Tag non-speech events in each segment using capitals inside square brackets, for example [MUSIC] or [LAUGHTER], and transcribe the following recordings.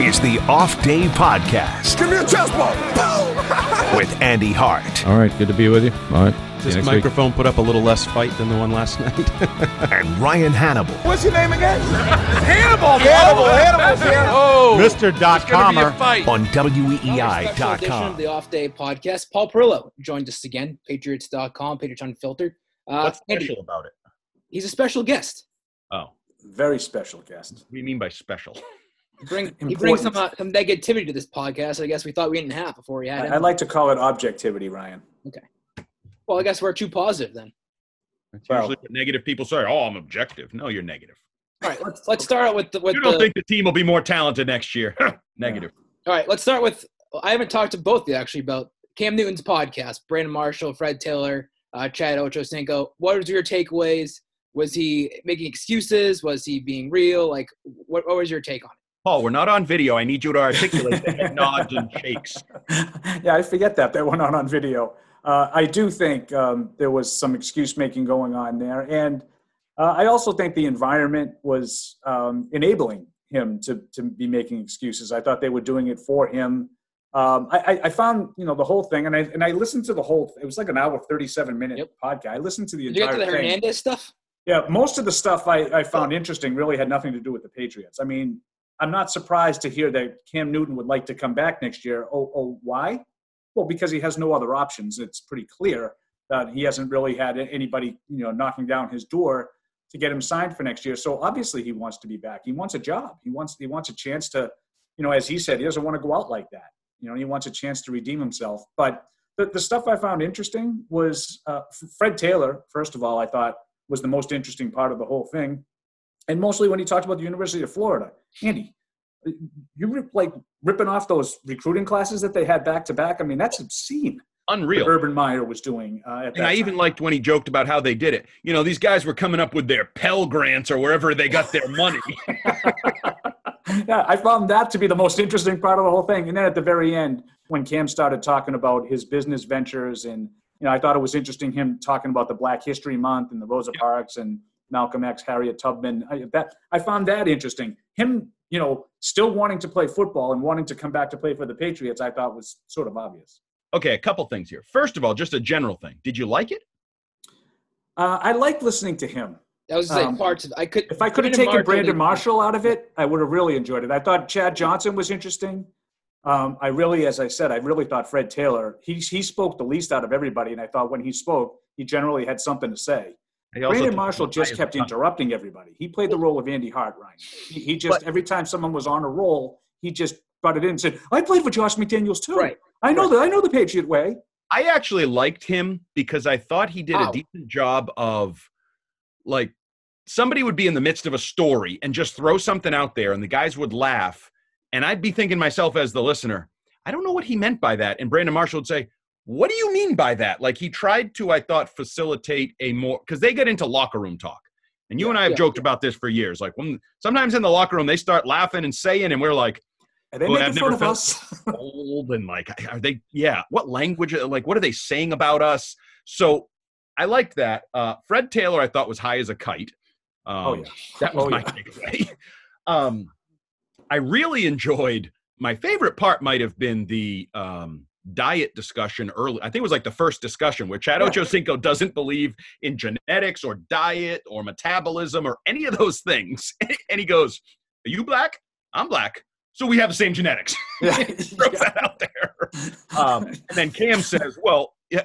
is the Off Day Podcast Give me a chest bump. [LAUGHS] with Andy Hart All right, good to be with you. All right. This next week. microphone put up a little less fight than the one last night. [LAUGHS] and Ryan Hannable. What's your name again? [LAUGHS] Hannable. Hannable. Hannable. Hannable. Oh, Mr. Dot Comer. on Special edition of WEEI.com. the Off Day Podcast. Paul Perillo joined us again. Patriots.com, Patriots Unfiltered. Uh, What's Andy, special about it? he's a special guest. Oh, Very special guest. what do you mean by special? He, bring, [LAUGHS] he brings some, uh, some negativity to this podcast. I guess we thought we didn't have before we had it. I, him. I like to call it objectivity, Ryan. Okay. Well, I guess we're too positive then. That's Well- usually what negative people say. Oh, I'm objective. No, you're negative. All right, let's let's start out with the with You don't the. think the team will be more talented next year? [LAUGHS] negative. all right, let's start with. I haven't talked to both of you actually about Cam Newton's podcast. Brandon Marshall, Fred Taylor, uh, Chad Ochocinco. What was your takeaways? Was he making excuses? Was he being real? Like, what, what was your take on it? Paul, we're not on video. I need you to articulate the head nods and shakes. [LAUGHS] yeah, I forget that. That went on on video. Uh, I do think um, there was some excuse making going on there. And uh, I also think the environment was um, enabling him to, to be making excuses. I thought they were doing it for him. Um, I, I- I found, you know, the whole thing, and I, and I listened to the whole, it was like an hour, 37 minute Yep. podcast. I listened to the Did you get to the thing. Hernandez stuff? Yeah, most of the stuff I, I found interesting really had nothing to do with the Patriots. I mean, I'm not surprised to hear that Cam Newton would like to come back next year. Oh, oh, why? Well, because he has no other options. It's pretty clear that he hasn't really had anybody, you know, knocking down his door to get him signed for next year. So obviously he wants to be back. He wants a job. He wants he wants a chance to, you know, as he said, he doesn't want to go out like that. You know, he wants a chance to redeem himself. But the, the stuff I found interesting was uh, Fred Taylor. First of all, I thought was the most interesting part of the whole thing, and mostly when he talked about the University of Florida. Andy, you were like ripping off those recruiting classes that they had back to back. I mean, that's obscene. Unreal. Urban Meyer was doing uh, at And I even liked when he joked about how they did it. You know, these guys were coming up with their Pell grants or wherever they got their money. [LAUGHS] [LAUGHS] yeah, I found that to be the most interesting part of the whole thing. And then at the very end, when Cam started talking about his business ventures, and you know, I thought it was interesting him talking about the Black History Month and the Rosa Parks and Malcolm X, Harriet Tubman. I, that I found that interesting. Him, you know, still wanting to play football and wanting to come back to play for the Patriots, I thought was sort of obvious. okay, a couple things here. First of all, just a general thing. Did you like it? Uh, I like listening to him. That was like Um, parts of I could If I could have taken Brandon Marshall out of it, I would have really enjoyed it. I thought Chad Johnson was interesting. Um, I really, as I said, I really thought Fred Taylor, he, he spoke the least out of everybody. And I thought when he spoke, he generally had something to say. Brandon Marshall just kept interrupting everybody. He played the role of Andy Hart, Ryan. He, he just, But- every time someone was on a roll, he just it in and said, I played for Josh McDaniels too. Right. I know that. I know the Patriot way. I actually liked him because I thought he did How? a oh. decent job of like somebody would be in the midst of a story and just throw something out there and the guys would laugh and I'd be thinking myself as the listener, I don't know what he meant by that and Brandon Marshall would say, "What do you mean by that?" Like he tried to I thought facilitate a more cuz they get into locker room talk. And you and I have Yeah, joked about this for years. Like when sometimes in the locker room they start laughing and saying and we're like Are they Boy, making I've fun never of us? old and like are they yeah what language like what are they saying about us so i liked that uh fred taylor i thought was high as a kite um, Oh, yeah. that was Oh, my yeah. takeaway [LAUGHS] um i really enjoyed my favorite part might have been the um diet discussion early i think it was like the first discussion where chad Yeah. ochocinco doesn't believe in genetics or diet or metabolism or any of those things [LAUGHS] and he goes are you black i'm black So we have the same genetics. [LAUGHS] Yeah. Throw that out there. Um, and then Cam says, "Well, yeah,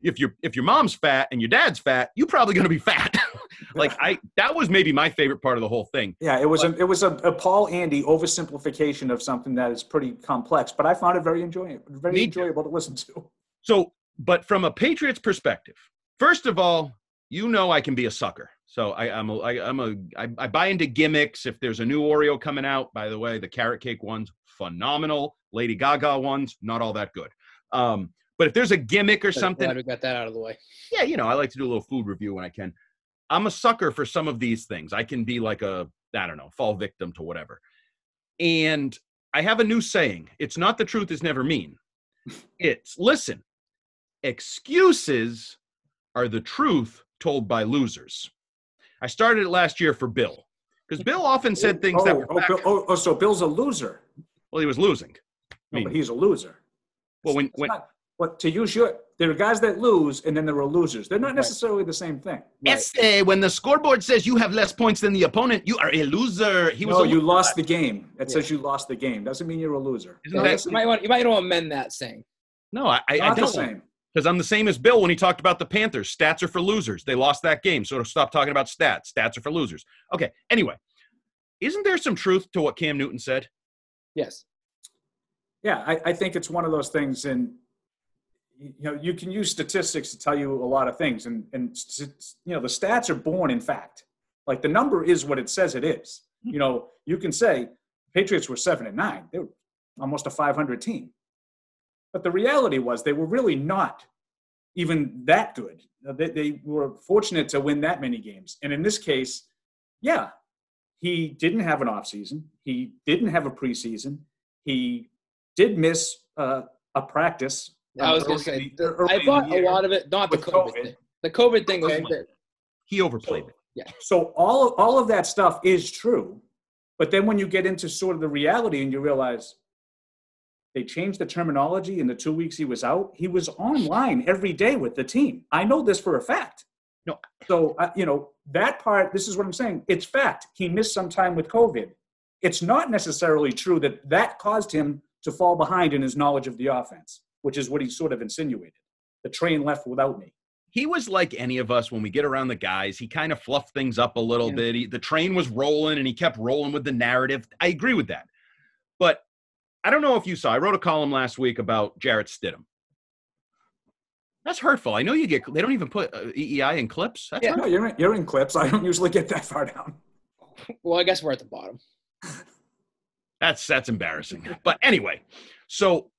if your if your mom's fat and your dad's fat, you're probably going to be fat." [LAUGHS] like I, that was maybe my favorite part of the whole thing. Yeah, it was a, it was a, a Paul Andy oversimplification of something that is pretty complex, but I found it very enjoyable, very enjoyable to listen to. So, but from a Patriots perspective, first of all, you know I can be a sucker. So I, I'm a, I, I'm a I, I buy into gimmicks. If there's a new Oreo coming out, by the way, the carrot cake ones phenomenal. Lady Gaga ones not all that good. Um, but if there's a gimmick or something, Glad we got that out of the way. yeah, you know, I like to do a little food review when I can. I'm a sucker for some of these things. I can be like a, I don't know, fall victim to whatever. And I have a new saying. It's not the truth is never mean. [LAUGHS] It's listen, excuses are the truth told by losers. I started it last year for Bill because Bill often said oh, things oh, that were oh, oh Bill- oh, oh, so Bill's a loser. well, he was losing. No, mean- but he's a loser. Well, when, when not- what to use your there are guys that lose and then there are losers. They're not necessarily the same thing. yes, eh, when the scoreboard says you have less points than the opponent, you are a loser. He was No, you lost the game. It says you lost the game. Doesn't mean you're a loser. Isn't that- you might want you might want to amend that saying. No, I, I, I Not the don't. same. because I'm the same as Bill when he talked about the Panthers. Stats are for losers. They lost that game, so stop talking about stats. Stats are for losers. Okay. Anyway, isn't there some truth to what Cam Newton said? Yes. Yeah, I, I think it's one of those things, and you know, you can use statistics to tell you a lot of things, and and you know, the stats are born in fact. Like the number is what it says it is. You know, you can say Patriots were seven and nine; they were almost a 500 team, but the reality was they were really not even that good. Uh, They, they were fortunate to win that many games, and in this case, yeah, he didn't have an offseason. He didn't have a preseason. He did miss uh, a practice. I was um, gonna say early- the- I bought a lot of it, not the COVID, COVID. thing. The COVID thing was Okay. the- He overplayed it. Yeah. So all all of that stuff is true, but then when you get into sort of the reality and you realize they changed the terminology in the two weeks he was out, he was online every day with the team. I know this for a fact. No. So uh, you know that part. This is what I'm saying. It's fact. He missed some time with COVID. It's not necessarily true that that caused him to fall behind in his knowledge of the offense, which is what he sort of insinuated. The train left without me. He was like any of us when we get around the guys. He kind of fluffed things up a little Yeah. bit. He, the train was rolling and he kept rolling with the narrative. I agree with that. But I don't know if you saw, I wrote a column last week about Jarrett Stidham. That's hurtful. I know you get, they don't even put uh, EEI in clips. That's Yeah. hurtful. No, you're in, you're in clips. [LAUGHS] I don't usually get that far down. well, I guess we're at the bottom. That's that's embarrassing. But anyway, so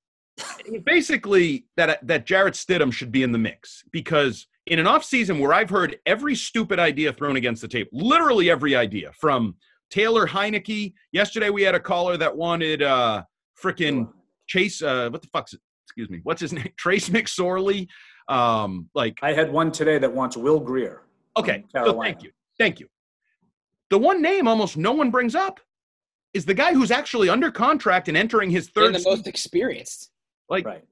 basically that that Jarrett Stidham should be in the mix because in an offseason where I've heard every stupid idea thrown against the table, literally every idea from Taylor Heinicke. Yesterday we had a caller that wanted uh freaking Chase uh what the fuck's it? Excuse me. What's his [LAUGHS] name? Trace McSorley. Um like I had one today that wants Will Grier. Okay, so thank you. Thank you. The one name almost no one brings up is the guy who's actually under contract and entering his third And the most experienced. Like Right.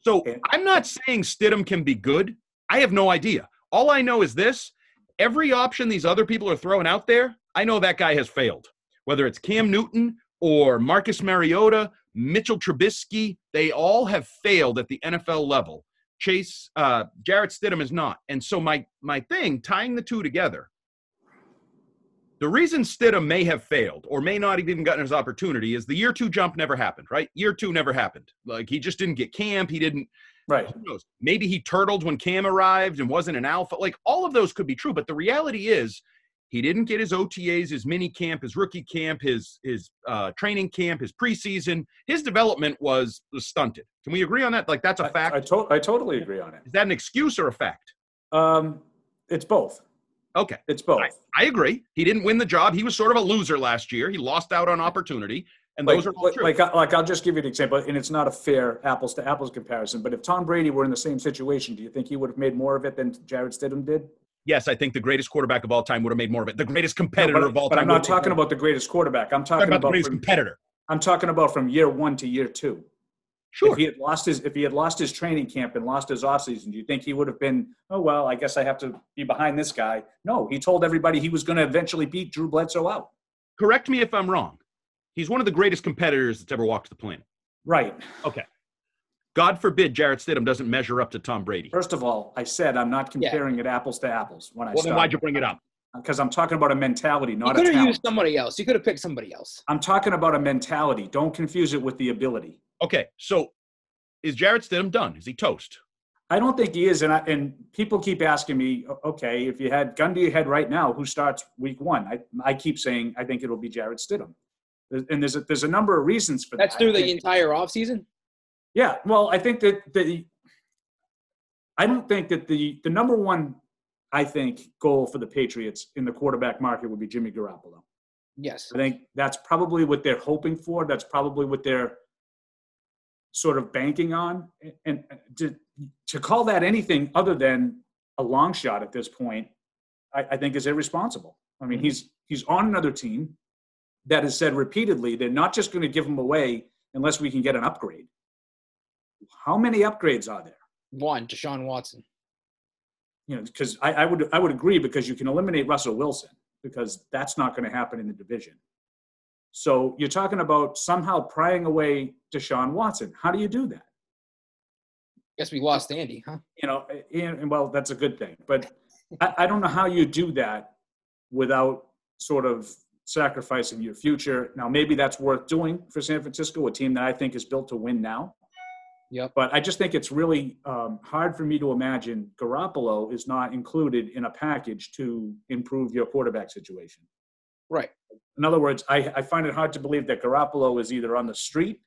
so Okay. I'm not saying Stidham can be good. I have no idea. All I know is this every option these other people are throwing out there, I know that guy has failed. Whether it's Cam Newton or Marcus Mariota, Mitchell Trubisky, they all have failed at the NFL level. Chase uh, Jarrett Stidham is not. And so my my thing tying the two together. The reason Stidham may have failed or may not have even gotten his opportunity is the year two jump never happened, right? Year two never happened. Like he just didn't get camp. He didn't Right. who knows? Maybe he turtled when Cam arrived and wasn't an alpha. Like all of those could be true, but the reality is he didn't get his OTAs, his mini camp, his rookie camp, his his uh, training camp, his preseason. His development was, was stunted. Can we agree on that? Like that's a fact. I, to- I totally agree on it. Is that an excuse or a fact? Um, it's both. Okay, It's both. I, I agree. He didn't win the job. He was sort of a loser last year. He lost out on opportunity, and like, those are all like, true. like, like, I'll just give you an example, and it's not a fair apples to apples comparison. But if Tom Brady were in the same situation, do you think he would have made more of it than Jarrett Stidham did? yes, I think the greatest quarterback of all time would have made more of it. The greatest competitor No, but, of all but time. I'm not talking about the greatest quarterback. I'm I'm talking talking about the greatest from, competitor. I'm talking about from year one to year two. Sure. If he had lost his if he had lost his training camp and lost his offseason, do you think he would have been, oh well, I guess I have to be behind this guy? No, he told everybody he was going to eventually beat Drew Bledsoe out. correct me if I'm wrong. He's one of the greatest competitors that's ever walked the planet. Right. Okay. God forbid Jarrett Stidham doesn't measure up to Tom Brady. First of all, I said I'm not Yeah. comparing it apples to apples when I said. Well, then why'd you bring it up? Because I'm talking about a mentality, not a could have used somebody else. You could have picked somebody else. I'm talking about a mentality. Don't confuse it with the ability. Okay, so is Jarrett Stidham done? Is he toast? I don't think he is, and I, and people keep asking me, okay, if you had gun to your head right now, who starts week one? I I keep saying I think it'll be Jarrett Stidham, and there's a, there's a number of reasons for That's that. That's through I the think- entire offseason? Yeah, well, I think that the I don't think that the the number one I think goal for the Patriots in the quarterback market would be Jimmy Garoppolo. Yes. I think that's probably what they're hoping for. That's probably what they're sort of banking on. And to, to call that anything other than a long shot at this point, I, I think is irresponsible. I mean, mm-hmm. he's he's on another team that has said repeatedly they're not just going to give him away unless we can get an upgrade. How many upgrades are there? One, Deshaun Watson. You know, because I, I would I would agree because you can eliminate Russell Wilson because that's not going to happen in the division. So you're talking about somehow prying away Deshaun Watson. How do you do that? Guess we lost Andy, huh? You know, and, and well, that's a good thing, but I, I don't know how you do that without sort of sacrificing your future. Now, maybe that's worth doing for San Francisco, a team that I think is built to win now. Yep. But I just think it's really um, hard for me to imagine Garoppolo is not included in a package to improve your quarterback situation. Right. In other words, I, I find it hard to believe that Garoppolo is either on the street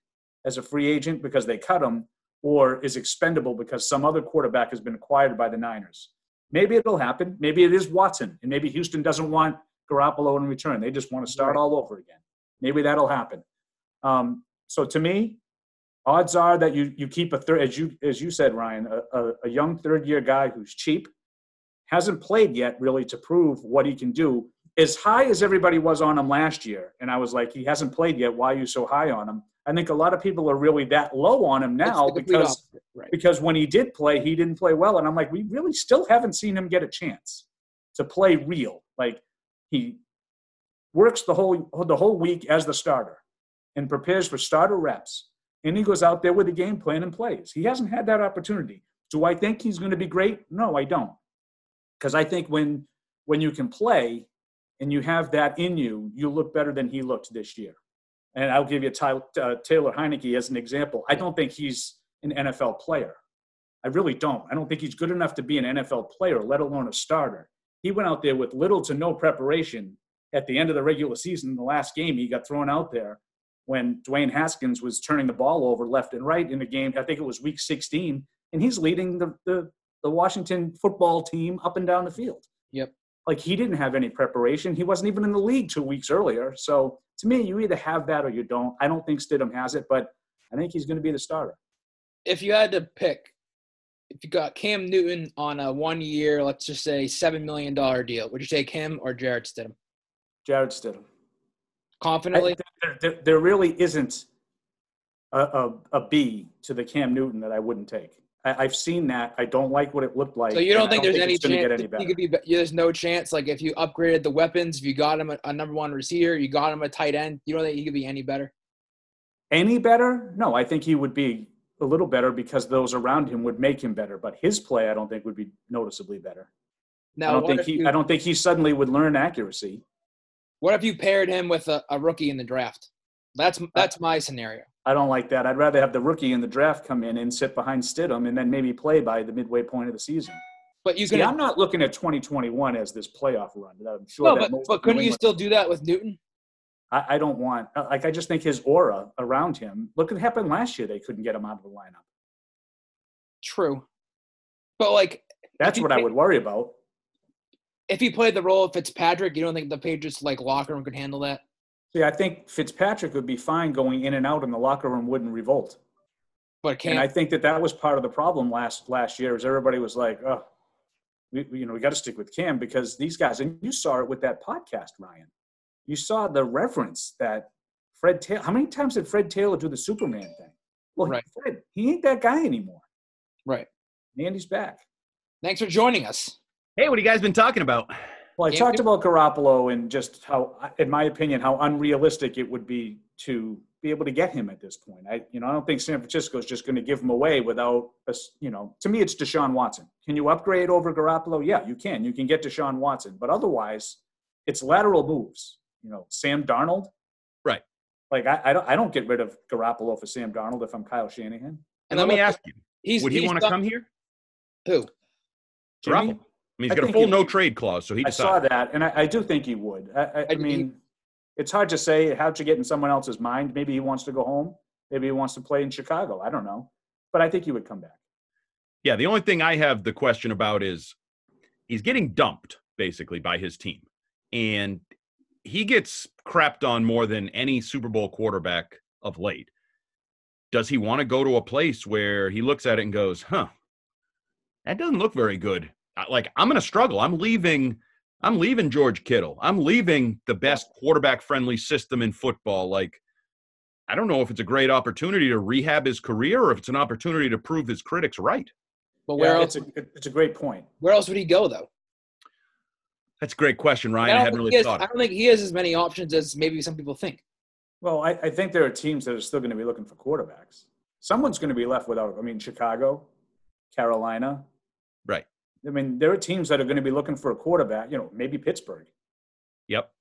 as a free agent because they cut him or is expendable because some other quarterback has been acquired by the Niners. Maybe it'll happen. Maybe it is Watson, and maybe Houston doesn't want Garoppolo in return. They just want to start Right. all over again. Maybe that'll happen. Um, so to me, odds are that you you keep a third, as you as you said, Ryan, a, a, a young third year guy who's cheap, hasn't played yet really to prove what he can do. As high as everybody was on him last year, and I was like, he hasn't played yet. Why are you so high on him? I think a lot of people are really that low on him now It's the complete because right. because when he did play, he didn't play well. And I'm like, we really still haven't seen him get a chance to play real. Like he works the whole the whole week as the starter and prepares for starter reps. And he goes out there with a game plan and plays. He hasn't had that opportunity. Do I think he's going to be great? No, I don't. Because I think when when you can play and you have that in you, you look better than he looked this year. And I'll give you uh, Taylor Heinicke as an example. I don't think he's an NFL player. I really don't. I don't think he's good enough to be an NFL player, let alone a starter. He went out there with little to no preparation at the end of the regular season. The last game, he got thrown out there when Dwayne Haskins was turning the ball over left and right in the game. I think it was week 16, and he's leading the, the, the Washington football team up and down the field. Yep. Like he didn't have any preparation. He wasn't even in the league two weeks earlier. So to me, you either have that or you don't. I don't think Stidham has it, but I think he's going to be the starter. If you had to pick, if you got Cam Newton on a one year, let's just say $7 million deal, would you take him or Jarrett Stidham? Jarrett Stidham. Confidently? There, there, there really isn't a, a, a B to the Cam Newton that I wouldn't take. I, I've seen that. I don't like what it looked like. So you don't think there's any chance any could be? There's no chance. Like if you upgraded the weapons, if you got him a, a number one receiver, you got him a tight end. You don't think he could be any better? any better? No, I think he would be a little better because those around him would make him better. But his play, I don't think, would be noticeably better. Now, I don't think he. you, I don't think he suddenly would learn accuracy. What if you paired him with a, a rookie in the draft? That's that's my scenario. I don't like that. I'd rather have the rookie in the draft come in and sit behind Stidham and then maybe play by the midway point of the season. But you can. I'm not looking at 2021 as this playoff run. I'm sure no, that but but couldn't you still do that with Newton? I, I don't want uh, like I just think his aura around him. Look what happened last year. They couldn't get him out of the lineup. True, but like That's what I would worry about. If he played the role of Fitzpatrick, you don't think the Patriots like locker room could handle that? See, I think Fitzpatrick would be fine going in and out, and the locker room wouldn't revolt. But And I think that that was part of the problem last last year. Is everybody was like, oh, we, we- you know, we got to stick with Cam because these guys. And you saw it with that podcast, Ryan. You saw the reference that Fred Taylor. How many times did Fred Taylor do the Superman thing? Well, Right. Fred, he ain't that guy anymore. Right. Andy's back. Thanks for joining us. Hey, what have you guys been talking about? Well, I Cam talked Newton- about Garoppolo and just how, in my opinion, how unrealistic it would be to be able to get him at this point. I, you know, I don't think San Francisco is just going to give him away without, us- you know, to me, it's Deshaun Watson. Can you upgrade over Garoppolo? Yeah, you can. You can get Deshaun Watson, but otherwise, it's lateral moves. You know, Sam Darnold. Right. Like I, I don't, I don't get rid of Garoppolo for Sam Darnold if I'm Kyle Shanahan. And let me ask you: he's, Would he want to come here? Who? Jimmy? Garoppolo. I mean, he's I got a full he- no trade clause, so he I saw that, and I, I do think he would. I, I, I I- mean, it's hard to say how to get in someone else's mind. Maybe he wants to go home. Maybe he wants to play in Chicago. I don't know, but I think he would come back. Yeah, the only thing I have the question about is he's getting dumped basically by his team. And he gets crapped on more than any Super Bowl quarterback of late. Does he want to go to a place where he looks at it and goes, huh, that doesn't look very good? I- Like, I'm going to struggle. I'm leaving. I'm leaving George Kittle. I'm leaving the best quarterback friendly system in football. Like, I don't know if it's a great opportunity to rehab his career or if it's an opportunity to prove his critics right. But where Yeah, else? It's a, it's a great point. Where else would he go though? That's a great question, Ryan. I, don't, hadn't think really he has, thought I don't think he has as many options as maybe some people think. Well, I, I think there are teams that are still going to be looking for quarterbacks. Someone's going to be left without. I mean, Chicago, Carolina. Right. I mean, there are teams that are going to be looking for a quarterback. You know, maybe Pittsburgh. Yep.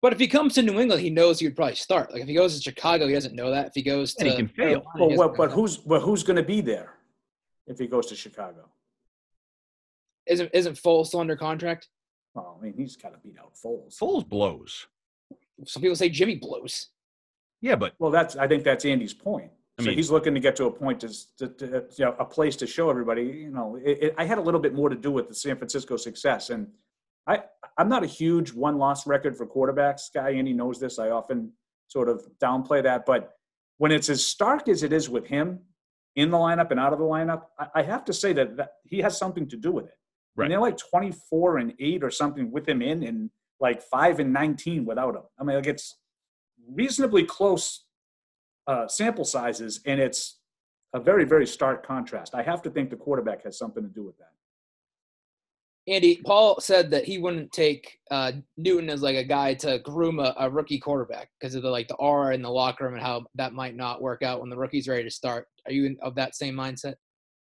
But if he comes to New England, he knows he would probably start. Like if he goes to Chicago, he doesn't know that. If he goes to And he can fail. Well, well know but who's but who's going to be there if he goes to Chicago? isn't isn't Foles still under contract? Well, I mean, he's got to beat out Foles. Foles blows. Some people say Jimmy blows. Yeah, but Well, that's I think that's Andy's point. I so he's looking to get to a point to, to, to you know, a place to show everybody. You know, it, it, I had a little bit more to do with the San Francisco success, and I I'm not a huge one loss record for quarterbacks guy. and he knows this. I often sort of downplay that, but when it's as stark as it is with him in the lineup and out of the lineup, I, I have to say that, that he has something to do with it. Right. And they're like 24 and eight or something with him in, and like five and 19 without him. I mean, like it's reasonably close uh, sample sizes, and it's a very, very stark contrast. I have to think the quarterback has something to do with that. Andy Paul said that he wouldn't take uh, Newton as like a guy to groom a, a rookie quarterback because of the like the aura in the locker room and how that might not work out when the rookie's ready to start. Are you in, of that same mindset?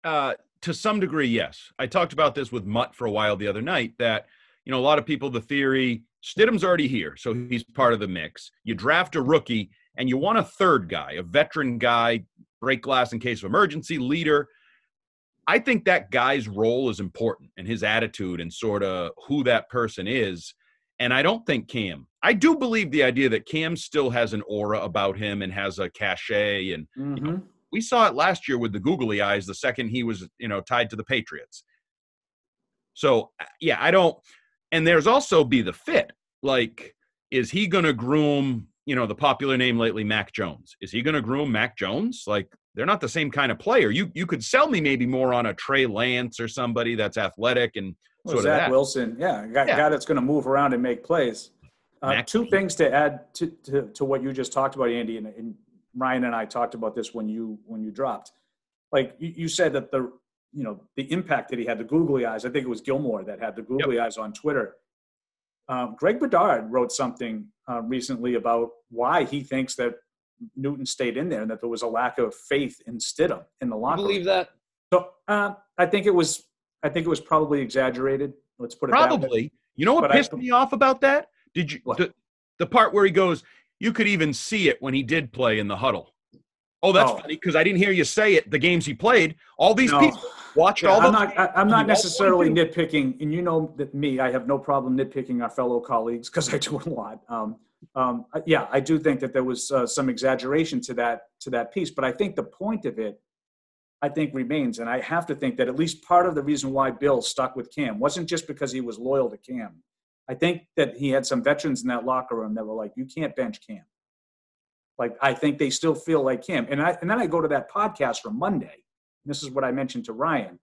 uh, to some degree, yes. I talked about this with Mutt for a while the other night. That you know, a lot of people the theory Stidham's already here, so he's part of the mix. You draft a rookie, and you want a third guy, a veteran guy, break glass in case of emergency, leader. I think that guy's role is important and his attitude and sort of who that person is. And I don't think Cam. I do believe the idea that Cam still has an aura about him and has a cachet and Mm-hmm. we saw it last year with the googly eyes the second he was you know tied to the patriots so uh, yeah i don't and there's also be the fit like is he going to groom you know the popular name lately mac jones is he going to groom mac jones like they're not the same kind of player you you could sell me maybe more on a trey lance or somebody that's athletic and Well, sort of Zach that. Wilson, yeah, a guy, Yeah. guy that's going to move around and make plays. Uh, two things to add to, to, to what you just talked about, Andy, and, and Ryan and I talked about this when you when you dropped. Like you, you said that the you know the impact that he had, the googly eyes. I think it was Gilmore that had the googly eyes on Twitter. Um, Greg Bedard wrote something uh, recently about why he thinks that Newton stayed in there and that there was a lack of faith in Stidham in the You locker room. believe that? So uh, I think it was I think it was probably exaggerated. Let's put it that way. probably you know what But I- pissed me off about that did you the, the part where he goes you could even see it when he did play in the huddle oh that's Oh. funny because i didn't hear you say it the games he played all these No. people watched Yeah, all I'm not. I, I'm not necessarily nitpicking, and you know that me. I have no problem nitpicking our fellow colleagues because I do it a lot. Um, um, yeah, I do think that there was uh, some exaggeration to that to that piece, but I think the point of it, I think, remains, and I have to think that at least part of the reason why Bill stuck with Cam wasn't just because he was loyal to Cam. I think that he had some veterans in that locker room that were like, "You can't bench Cam." Like I think they still feel like Cam, and I and then I go to that podcast from Monday. This is what I mentioned to Ryan.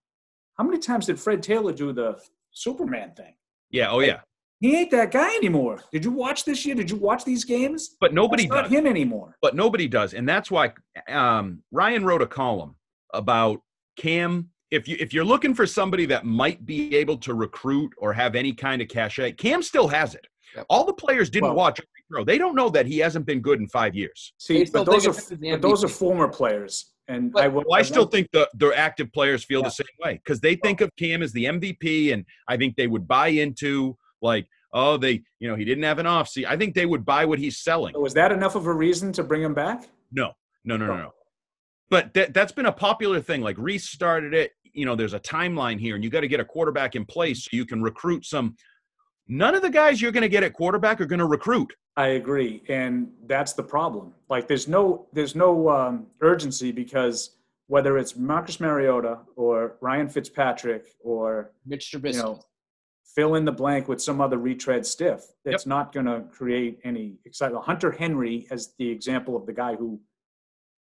How many times did Fred Taylor do the Superman thing? yeah oh yeah He ain't that guy anymore. Did you watch this year? Did you watch these games? but nobody It's not him anymore. but nobody does and that's why um, ryan wrote a column about cam if you if you're looking for somebody that might be able to recruit or have any kind of cachet, Cam still has it. Yep. All the players didn't Well- watch every throw. They don't know that he hasn't been good in five years. See, but those are of him as the but those are former players, and But- I. Well, I still think the the active players feel Yeah. the same way because they think of Cam as the MVP, and I think they would buy into like, oh, they, you know, he didn't have an off season. I think they would buy what he's selling. So was that enough of a reason to bring him back? No, no, no, no, Oh. no. But that that's been a popular thing. Like Reiss started it. You know, there's a timeline here, and you got to get a quarterback in place so you can recruit some. None of the guys you're going to get at quarterback are going to recruit. I agree, and that's the problem. Like, there's no there's no um, urgency because whether it's Marcus Mariota or Ryan Fitzpatrick or Mitch you know fill in the blank with some other retread stiff, it's not going to create any excitement. Hunter Henry as the example of the guy who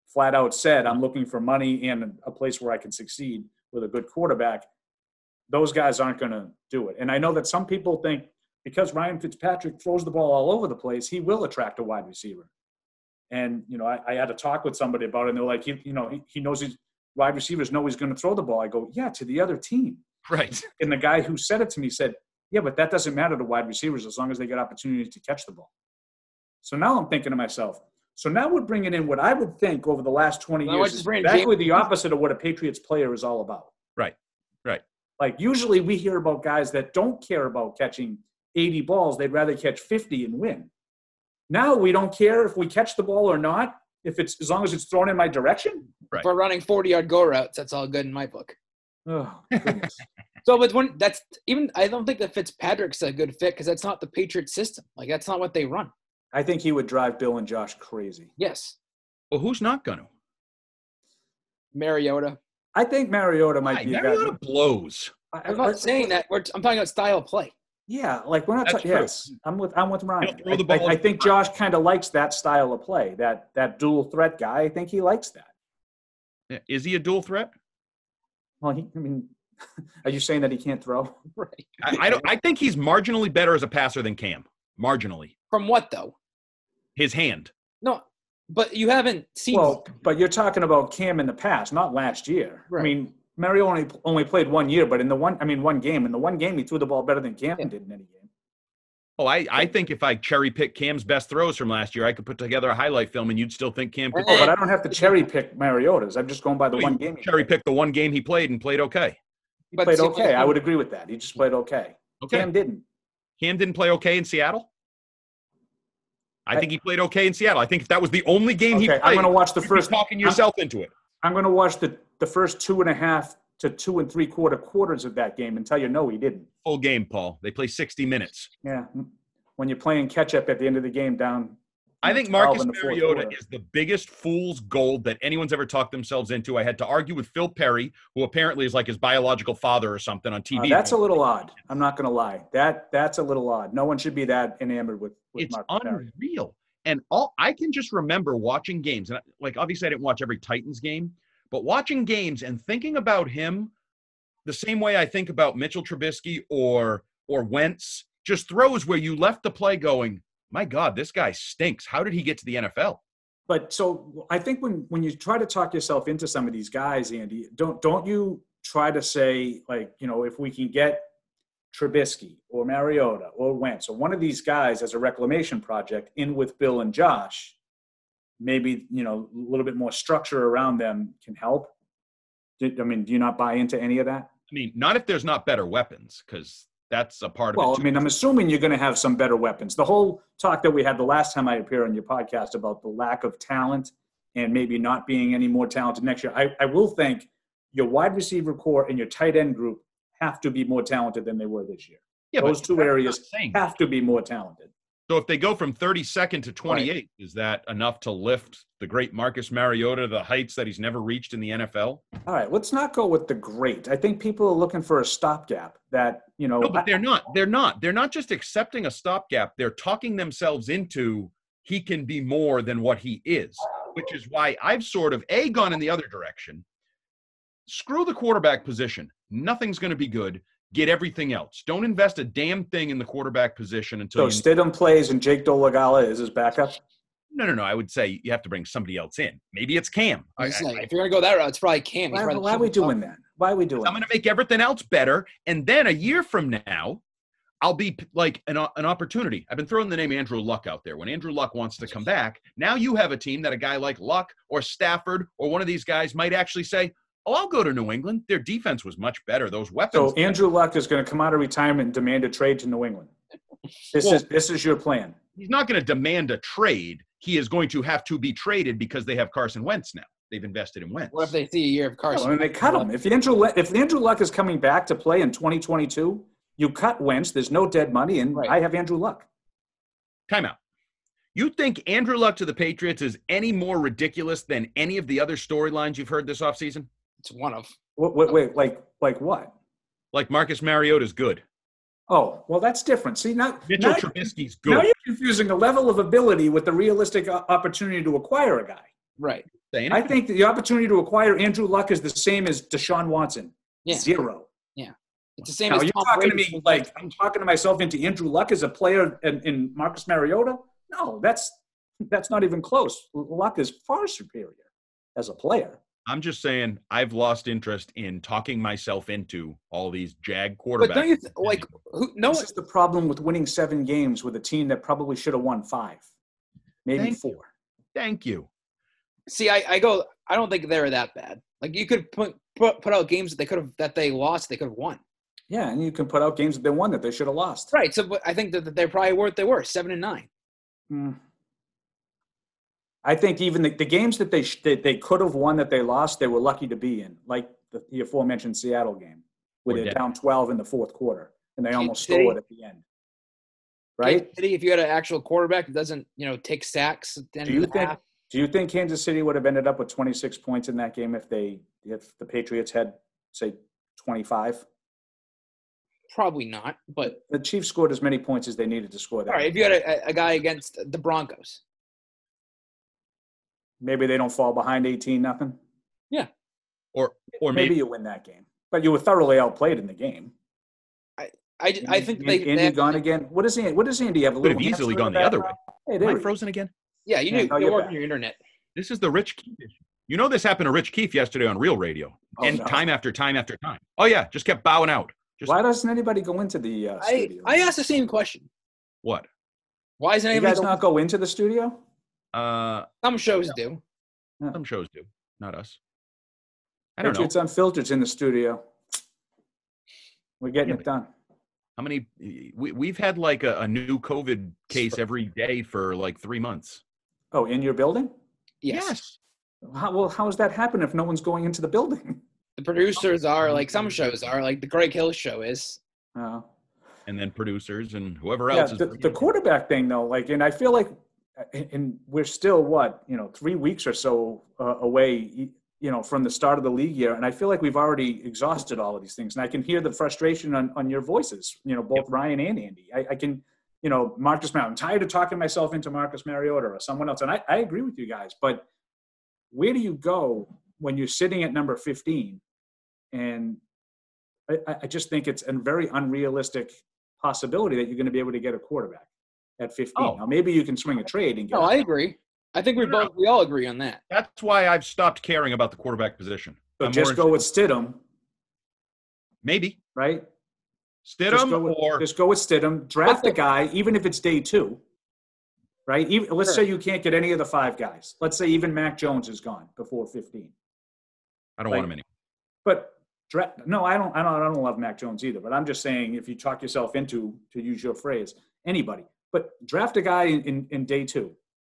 flat out said, "I'm looking for money and a place where I can succeed with a good quarterback." Those guys aren't going to do it, and I know that some people think because Ryan Fitzpatrick throws the ball all over the place, he will attract a wide receiver. And you know, I, I had a talk with somebody about it, and they're like, he, you know, he, he knows his wide receivers know he's going to throw the ball. I go, yeah, to the other team. Right. [LAUGHS] And the guy who said it to me said, yeah, but that doesn't matter to wide receivers as long as they get opportunities to catch the ball. So now I'm thinking to myself, so now we're bringing in what I would think over the last 20 Now we're years is exactly the opposite of what a Patriots player is all about. Right. Right. Like usually we hear about guys that don't care about catching 80 balls. They'd rather catch 50 and win. Now we don't care if we catch the ball or not, if it's as long as it's thrown in my direction. Right. If we're running 40 yard go routes, that's all good in my book. Oh. [LAUGHS] So, but when that's even, I don't think that Fitzpatrick's a good fit because that's not the Patriot system. Like, that's not what they run. I think he would drive Bill and Josh crazy. Yes. Well, who's not going to? Mariota. I think Mariota might Why? be a guy. Mariota blows. I- I'm not saying that. We're, I'm talking about style of play. Yeah, like we're not. That's Ta- true. yes, I'm with I'm with Ryan. throw the I, I- ball I think Josh kind of likes that style of play. That that dual threat guy. I think he likes that. Yeah. Is he a dual threat? Well, he, I mean, [LAUGHS] are you saying that he can't throw? [LAUGHS] Right. I, I don't. I think he's marginally better as a passer than Cam. Marginally. From what, though? His hand. No, but you haven't seen. Well, but you're talking about Cam in the past, not last year. I mean, Mario only only played one year, but in the one, I mean, one game. In the one game, he threw the ball better than Cam Yeah. did in any game. Oh, I, I think if I cherry pick Cam's best throws from last year, I could put together a highlight film and you'd still think Cam could. Oh, But I don't have to cherry pick Mariota's. I'm just going by the one game. Cherry played. pick the one game he played and played okay. He But played okay. I would agree with that. He just played okay. Okay. Cam didn't. Cam didn't play okay in Seattle. I I- think he played okay in Seattle. I think if that was the only game he played, I'm going to watch the first. talking I'm- yourself into it. I'm going to watch the, the first two and a half to two and three quarter quarters of that game and tell you no, he didn't. Full game, Paul. They play 60 minutes. Yeah, when you're playing catch up at the end of the game down. I think Marcus in the fourth Mariota is the biggest fool's gold that anyone's ever talked themselves into. I had to argue with Phil Perry, who apparently is like his biological father or something on Uh, TV. that's a little odd. I'm not going to lie. That that's a little odd. No one should be that enamored with with it's Marcus unreal. And all I can just remember watching games, and like obviously I didn't watch every Titans game, but watching games and thinking about him the same way I think about Mitchell Trubisky or or Wentz, just throws where you left the play going, my God, this guy stinks. How did he get to the NFL? But so I think when when you try to talk yourself into some of these guys, Andy, don't don't you try to say like you know if we can get Trubisky or Mariota or Wentz or one of these guys as a reclamation project in with Bill and Josh, maybe you know a little bit more structure around them can help. I mean, do you not buy into any of that? I mean, not if there's not better weapons, because that's a part of it. Well. I mean, I'm assuming you're going to have some better weapons. The whole talk that we had the last time I appeared on your podcast about the lack of talent and maybe not being any more talented next year, I, I will think your wide receiver core and your tight end group have to be more talented than they were this year. Yeah, Those two areas have to be more talented. So if they go from 32nd to 28, is that enough to lift the great Marcus Mariota to the heights that he's never reached in the NFL? All right, let's not go with the great. I think people are looking for a stopgap that, you know, No, but they're not. They're not. They're not just accepting a stopgap. They're talking themselves into he can be more than what he is, which is why I've sort of a gone in the other direction. Screw the quarterback position. Nothing's going to be good. Get everything else. Don't invest a damn thing in the quarterback position until so you Stidham plays and Jake Dolegala is his backup. No, no, no. I would say you have to bring somebody else in. Maybe it's Cam. I, I was I- like, if you're gonna go that route, it's probably Cam. He's Why, probably why are we doing that? Why are we doing I'm going to make everything else better. And then a year from now, I'll be like an, an opportunity. I've been throwing the name Andrew Luck out there. When Andrew Luck wants to come back, now you have a team that a guy like Luck or Stafford or one of these guys might actually say, Oh, I'll go to New England. Their defense was much better. Those weapons. So Andrew Luck is going to come out of retirement and demand a trade to New England. This Well- is this is your plan. he's not going to demand a trade. He is going to have to be traded because they have Carson Wentz now. They've invested in Wentz. What if they see a year of Carson? Well, and they cut him. If Andrew Le- if Andrew Luck is coming back to play in 2022, you cut Wentz. There's no dead money, and Right. I have Andrew Luck. Timeout. You think Andrew Luck to the Patriots is any more ridiculous than any of the other storylines you've heard this offseason? It's one of. Wait, wait, wait like like what? Like Marcus Mariota's good. Oh, well, that's different. See now, Mitchell now, Trubisky's now good. you're confusing a level of ability with the realistic uh, opportunity to acquire a guy. Right. Saying I think the opportunity to acquire Andrew Luck is the same as Deshaun Watson. Yeah. Zero. Yeah. It's the same Now, as you're Tom talking to me like I'm talking to myself into Andrew Luck as a player in, in Marcus Mariota. No, that's that's not even close. Luck is far superior as a player. I'm just saying I've lost interest in talking myself into all these Jag But don't quarterbacks. you th- like who? No this is the problem with winning seven games with a team that probably should have won five, maybe Thank you. four. Thank you. See, I, I go. I don't think they're that bad. Like you could put put, put out games that they could have that they lost. They could have won. Yeah, and you can put out games that they won that they should have lost. Right. So, but I think that, that they're probably worth they were seven and nine. Hmm. I think even the, the games that they sh- that they could have won that they lost, they were lucky to be in, like the, the aforementioned Seattle game, where Or they're down 12 in the fourth quarter, and they Kansas almost City. stole it at the end. Right? Kansas City, if you had an actual quarterback that doesn't, you know, take sacks at the end Do you of the think? half, Do you think Kansas City would have ended up with 26 points in that game if they if the Patriots had say 25? probably not. But The Chiefs scored as many points as they needed to score that. all right, if you had a, a guy against the Broncos, Maybe they don't fall behind 18 nothing. Yeah. Or or Maybe, maybe, you win that game, but you were thoroughly outplayed in the game. I I think they, Andy they have- gone again. What does Andy? What does Andy have? A could have little easily gone the other way. background? Hey, Am I frozen again? yeah, you Yeah, need now to you're work on your internet. This is the Rich Keefe issue. You know this happened to Rich Keefe yesterday on Real Radio, Oh, and no. time after time after time. Oh yeah, just kept bowing out. Just Why doesn't anybody go into the uh, I studio? I asked the same question. what? Why isn't you anybody? guys not go into the studio? Uh, Some shows do. some shows do, not us. I don't know Patriots Unfiltered's in the studio. We're getting Yeah, it done. how many. We we've had like a, a new COVID case every day for like three months. Oh, in your building? Yes. How, well, how does that happen if no one's going into the building? The producers are like some shows are like the Greg Hill show is. Uh, and then producers and whoever yeah, else is the, the quarterback thing though, like, and I feel like, and- we're still what you know, three weeks or so uh, away, you know, from the start of the league year, and I feel like we've already exhausted all of these things, and I can hear the frustration on on your voices, you know, both Ryan and Andy. I, I can, you know, Marcus Mariota. I'm tired of talking myself into Marcus Mariota or someone else, and I, I agree with you guys, but where do you go when you're sitting at number 15 and I- I just think it's a very unrealistic possibility that you're going to be able to get a quarterback at 15. Oh. Now, maybe you can swing a trade and get. No, a- I agree. I think we No, no. both we all agree on that. That's why I've stopped caring about the quarterback position. so I'm just go with Stidham, Maybe right? Just Stidham go with, or just go with Stidham. Draft the- a guy, even if it's day two. Right? Even let's Sure. say you can't get any of the five guys. Let's say even Mac Jones is gone before 15. I don't like- want him anymore. But dra- no, I don't. I don't. I don't love Mac Jones either. But I'm just saying, if you talk yourself into, to use your phrase, anybody. But draft a guy in, in, in day two,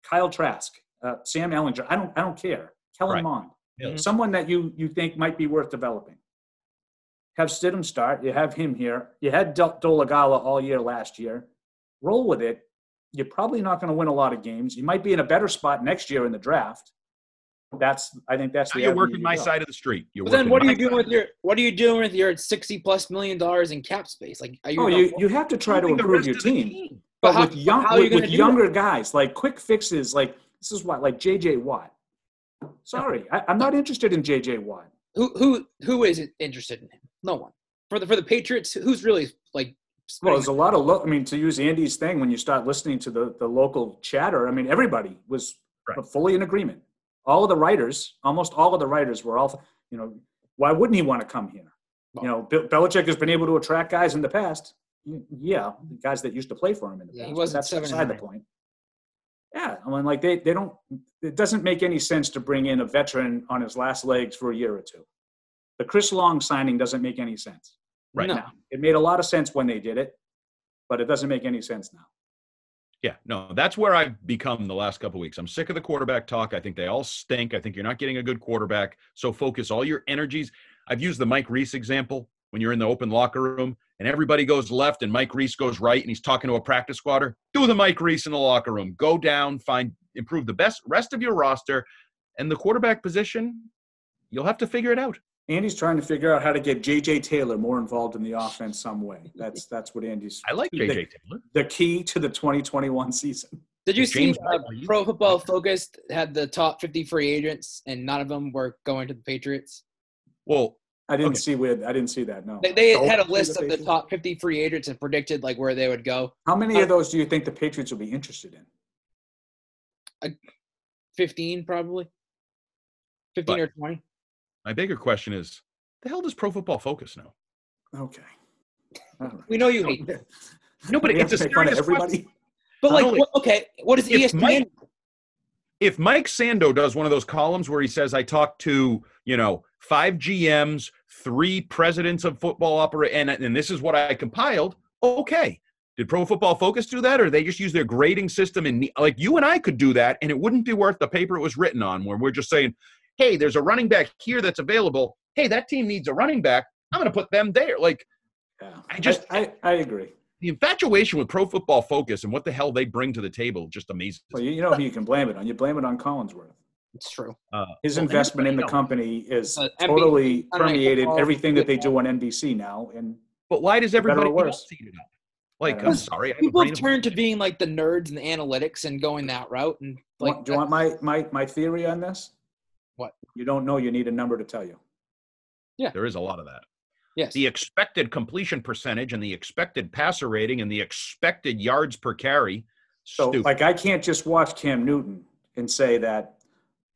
Kyle Trask, uh, Sam Ehlinger. I don't. I don't care. Kellen Right. Mond, Yeah. someone that you you think might be worth developing. Have Stidham start. You have him here. You had Del- Dolegala all year last year. Roll with it. You're probably not going to win a lot of games. You might be in a better spot next year in the draft. That's. I think that's Now the. you're working my go. side of the street. You're But then what are you doing with your what are you doing with your sixty plus million dollars in cap space? Like are you Oh, you, you have to try to improve your of the team. But But, how- with young, how are you with, with do younger guys, like quick fixes, like this is what, like JJ Watt. Sorry, I, I'm not interested in JJ Watt. who who who is interested in him? No one. For the for the Patriots, who's really like Well, there's a lot of lo- I mean, to use Andy's thing, when you start listening to the the local chatter, I mean, everybody was Right. fully in agreement. All of the writers, almost all of the writers, were all, you know, why wouldn't he want to come here? You know, Bill Belichick has been able to attract guys in the past. Y- Yeah, guys that used to play for him in the Yeah, past. but wasn't That's beside the point. Yeah, I mean, like they they don't. It doesn't make any sense to bring in a veteran on his last legs for a year or two. The Chris Long signing doesn't make any sense. Right. No. now. It made a lot of sense when they did it, but it doesn't make any sense now. Yeah, no, that's where I've become the last couple weeks. I'm sick of the quarterback talk. I think they all stink. I think you're not getting a good quarterback. So focus all your energies. I've used the Mike Reese example when you're in the open locker room and everybody goes left and Mike Reiss goes right and he's talking to a practice squatter. Do the Mike Reiss in the locker room. Go down, find improve the best rest of your roster and the quarterback position, you'll have to figure it out. Andy's trying to figure out how to get JJ Taylor more involved in the offense some way. That's that's what Andy's I like the, JJ Taylor. the key to the 2021 season. Did you see uh, Pro Football Focus had the top 50 free agents, and none of them were going to the Patriots? Well, I didn't Okay. see with I didn't see that. No, They, they had a see list of the top 50 free agents and predicted like where they would go. How many of uh, those do you think the Patriots will be interested in? 15 probably. 15 But- or 20. my bigger question is, the hell does Pro Football Focus know? Okay. All right. [LAUGHS] We know you hate them. [LAUGHS] No, but We have it's a to make fun of serious question. everybody. [LAUGHS] But like, only- what, okay, what is If ESPN? Mike- if Mike Sando does one of those columns where he says, I talked to, you know, five GMs, three presidents of football opera, and, and this is what I compiled, okay. Did Pro Football Focus do that, or they just use their grading system? And like you and I could do that, and it wouldn't be worth the paper it was written on, where we're just saying, hey, there's a running back here that's available. Hey, that team needs a running back. I'm going to put them there. Like Yeah. I just- I, I, I agree. the infatuation with Pro Football Focus and what the hell they bring to the table just amazes. Well, you, you know who you can blame it on. You blame it on Collinsworth. It's true. Uh, His well, investment in the knows. company is Uh, totally Sunday Night permeated Football, everything that they do on NBC now. And But why does everybody worse? else eat it up? Like, I I'm sorry. I have a People brain have turned to being like the nerds and the analytics and going that route. And like, like, do you want my, my, my theory on this? What? You don't know. You need a number to tell you. Yeah, there is a lot of that. yes. The expected completion percentage and the expected passer rating and the expected yards per carry. So, Stupid. like, I can't just watch Cam Newton and say that,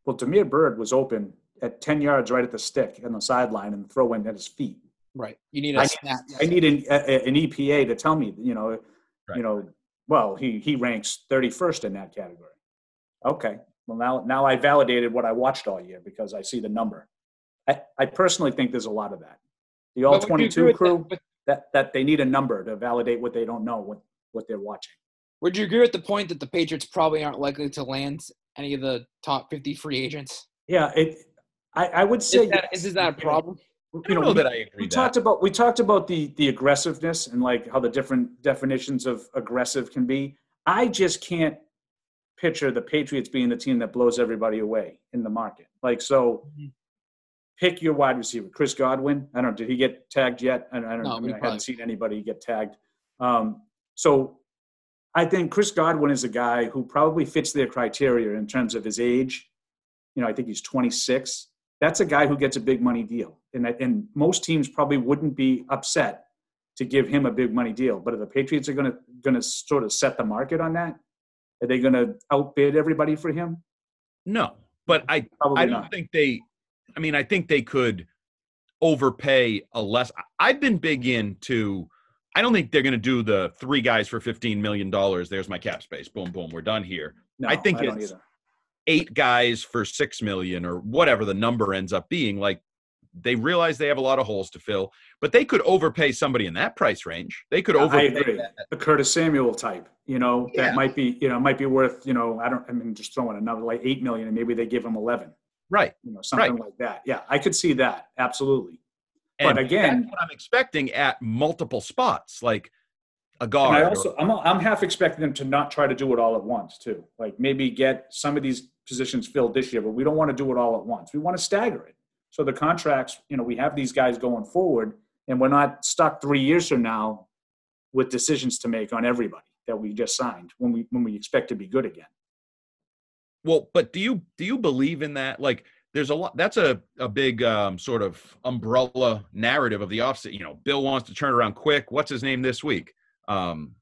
well, Damiere Byrd was open at 10 yards right at the stick and the sideline and throw in at his feet. right. You need a I snap. I need an, a, an EPA to tell me, you know, Right. you know, well, he, he ranks 31st in that category. Okay. Well, now, now I validated what I watched all year because I see the number. I, I personally think there's a lot of that. The all But would you agree 22 crew, that- that, that they need a number to validate what they don't know, what, what they're watching. Would you agree with the point that the Patriots probably aren't likely to land any of the top 50 free agents? Yeah, it. I, I would say Is that, yes. is that a problem? I You don't know we- that I agree we that. talked about we talked about the the aggressiveness and like how the different definitions of aggressive can be. I just can't picture the Patriots being the team that blows everybody away in the market. Like so, Mm-hmm. pick your wide receiver, Chris Godwin. I don't. know, Did he get tagged yet? I, I don't. No, I, mean, I haven't seen anybody get tagged. Um, so, I think Chris Godwin is a guy who probably fits their criteria in terms of his age. You know, I think he's 26 that's a guy who gets a big money deal. And, and most teams probably wouldn't be upset to give him a big money deal. But if the Patriots are going to going to sort of set the market on that, are they going to outbid everybody for him? No, but I Probably I don't not. think they. I mean, I think they could overpay a less. I've been big into. I don't think they're going to do the three guys for fifteen million dollars. There's my cap space. Boom, boom. We're done here. No, I think don't it's- either. Eight guys for six million or whatever the number ends up being. Like they realize they have a lot of holes to fill, but they could overpay somebody in that price range. They could I overpay. The Curtis Samuel type, you know, Yeah. that might be, you know, might be worth, you know, I don't, I mean, just throwing another like eight million, and maybe they give him eleven, Right. you know, something like that. Yeah, I could see that absolutely. But And again- that's what I'm expecting at multiple spots, like a And guard. I or- also, I'm, I'm half expecting them to not try to do it all at once too. Like maybe get some of these positions filled this year, but we don't want to do it all at once. We want to stagger it. So the contracts, you know, we have these guys going forward, and we're not stuck three years from now with decisions to make on everybody that we just signed when we when we expect to be good again. Well, but do you do you believe in that? Like, there's a lot. That's a a big um, sort of umbrella narrative of the offset. You know, Bill wants to turn around quick. What's his name this week? Um,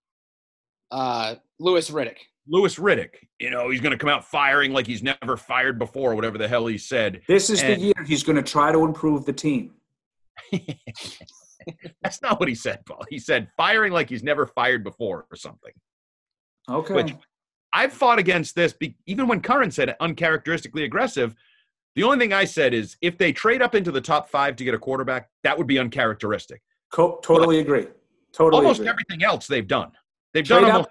Uh, Louis Riddick. Louis Riddick, you know, he's going to come out firing like he's never fired before, whatever the hell he said. This is And- the year he's going to try to improve the team. [LAUGHS] That's not what he said, Paul. He said firing like he's never fired before or something. Okay. Which I've fought against this, be, even when Curran said uncharacteristically aggressive. The only thing I said is if they trade up into the top five to get a quarterback, that would be uncharacteristic. Co- totally agree. Totally almost agree. everything else they've done. They've Trade done up, almost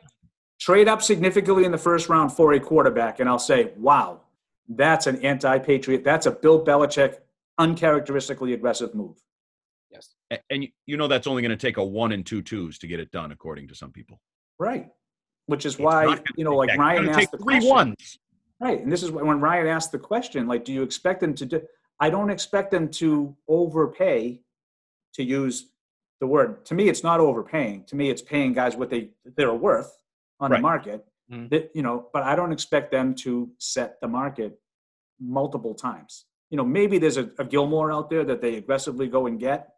trade up significantly in the first round for a quarterback, and I'll say, wow, that's an anti-patriot. That's a Bill Belichick uncharacteristically aggressive move. Yes. A- And you- you know that's only going to take a one and two twos to get it done, according to some people. Right. Which is It's why, you know, like Ryan asked take the three question. ones. Right. And this is when Ryan asked the question, like, do you expect them to do? I don't expect them to overpay, to use the word. To me, it's not overpaying. To me, it's paying guys what they they're worth on Right. the market. Mhm. That you know, but I don't expect them to set the market multiple times. You know, maybe there's a, a Gilmore out there that they aggressively go and get,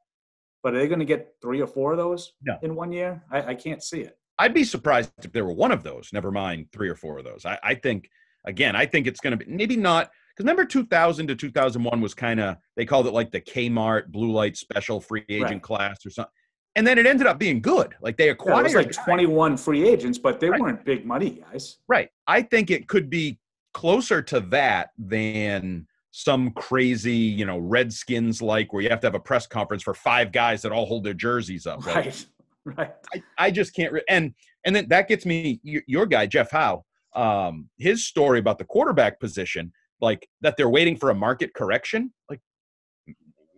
but are they going to get three or four of those No. in one year? I, I can't see it. I'd be surprised if there were one of those. Never mind three or four of those. I, I think again, I think it's going to be maybe not because remember 2000 to 2001 was kind of they called it like the Kmart blue light special free agent Right. class or something, and then it ended up being good. Like they Yeah, acquired it was like 21 free agents, but they Right. weren't big money guys. Right. I think it could be closer to that than some crazy, you know, Redskins like where you have to have a press conference for five guys that all hold their jerseys up. Like, Right. [LAUGHS] Right. I, I just can't. Re- and and then that gets me your, your guy Jeff Howe. Um, his story about the quarterback position, like that they're waiting for a market correction. Like,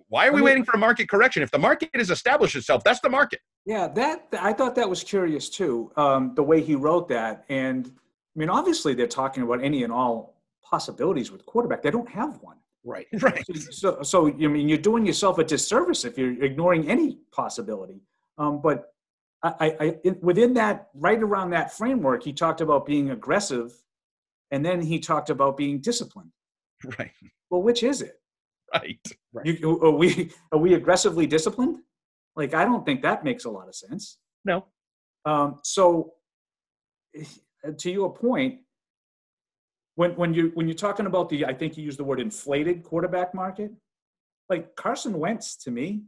why are we I mean- waiting for a market correction? If the market has established itself, that's the market. Yeah, that I thought that was curious too. Um, the way he wrote that, and I mean, obviously they're talking about any and all possibilities with quarterback. They don't have one. Right. [LAUGHS] Right. So, so I mean, you're doing yourself a disservice if you're ignoring any possibility. Um, but I, I, in- within that, right around that framework, he talked about being aggressive, and then he talked about being disciplined. [LAUGHS] Right. Well, which is it? Right. You, are we are we aggressively disciplined? Like, I don't think that makes a lot of sense. No. Um, so, eh, to your point, when when you when you're talking about the, I think you used the word inflated quarterback market. Like Carson Wentz, to me,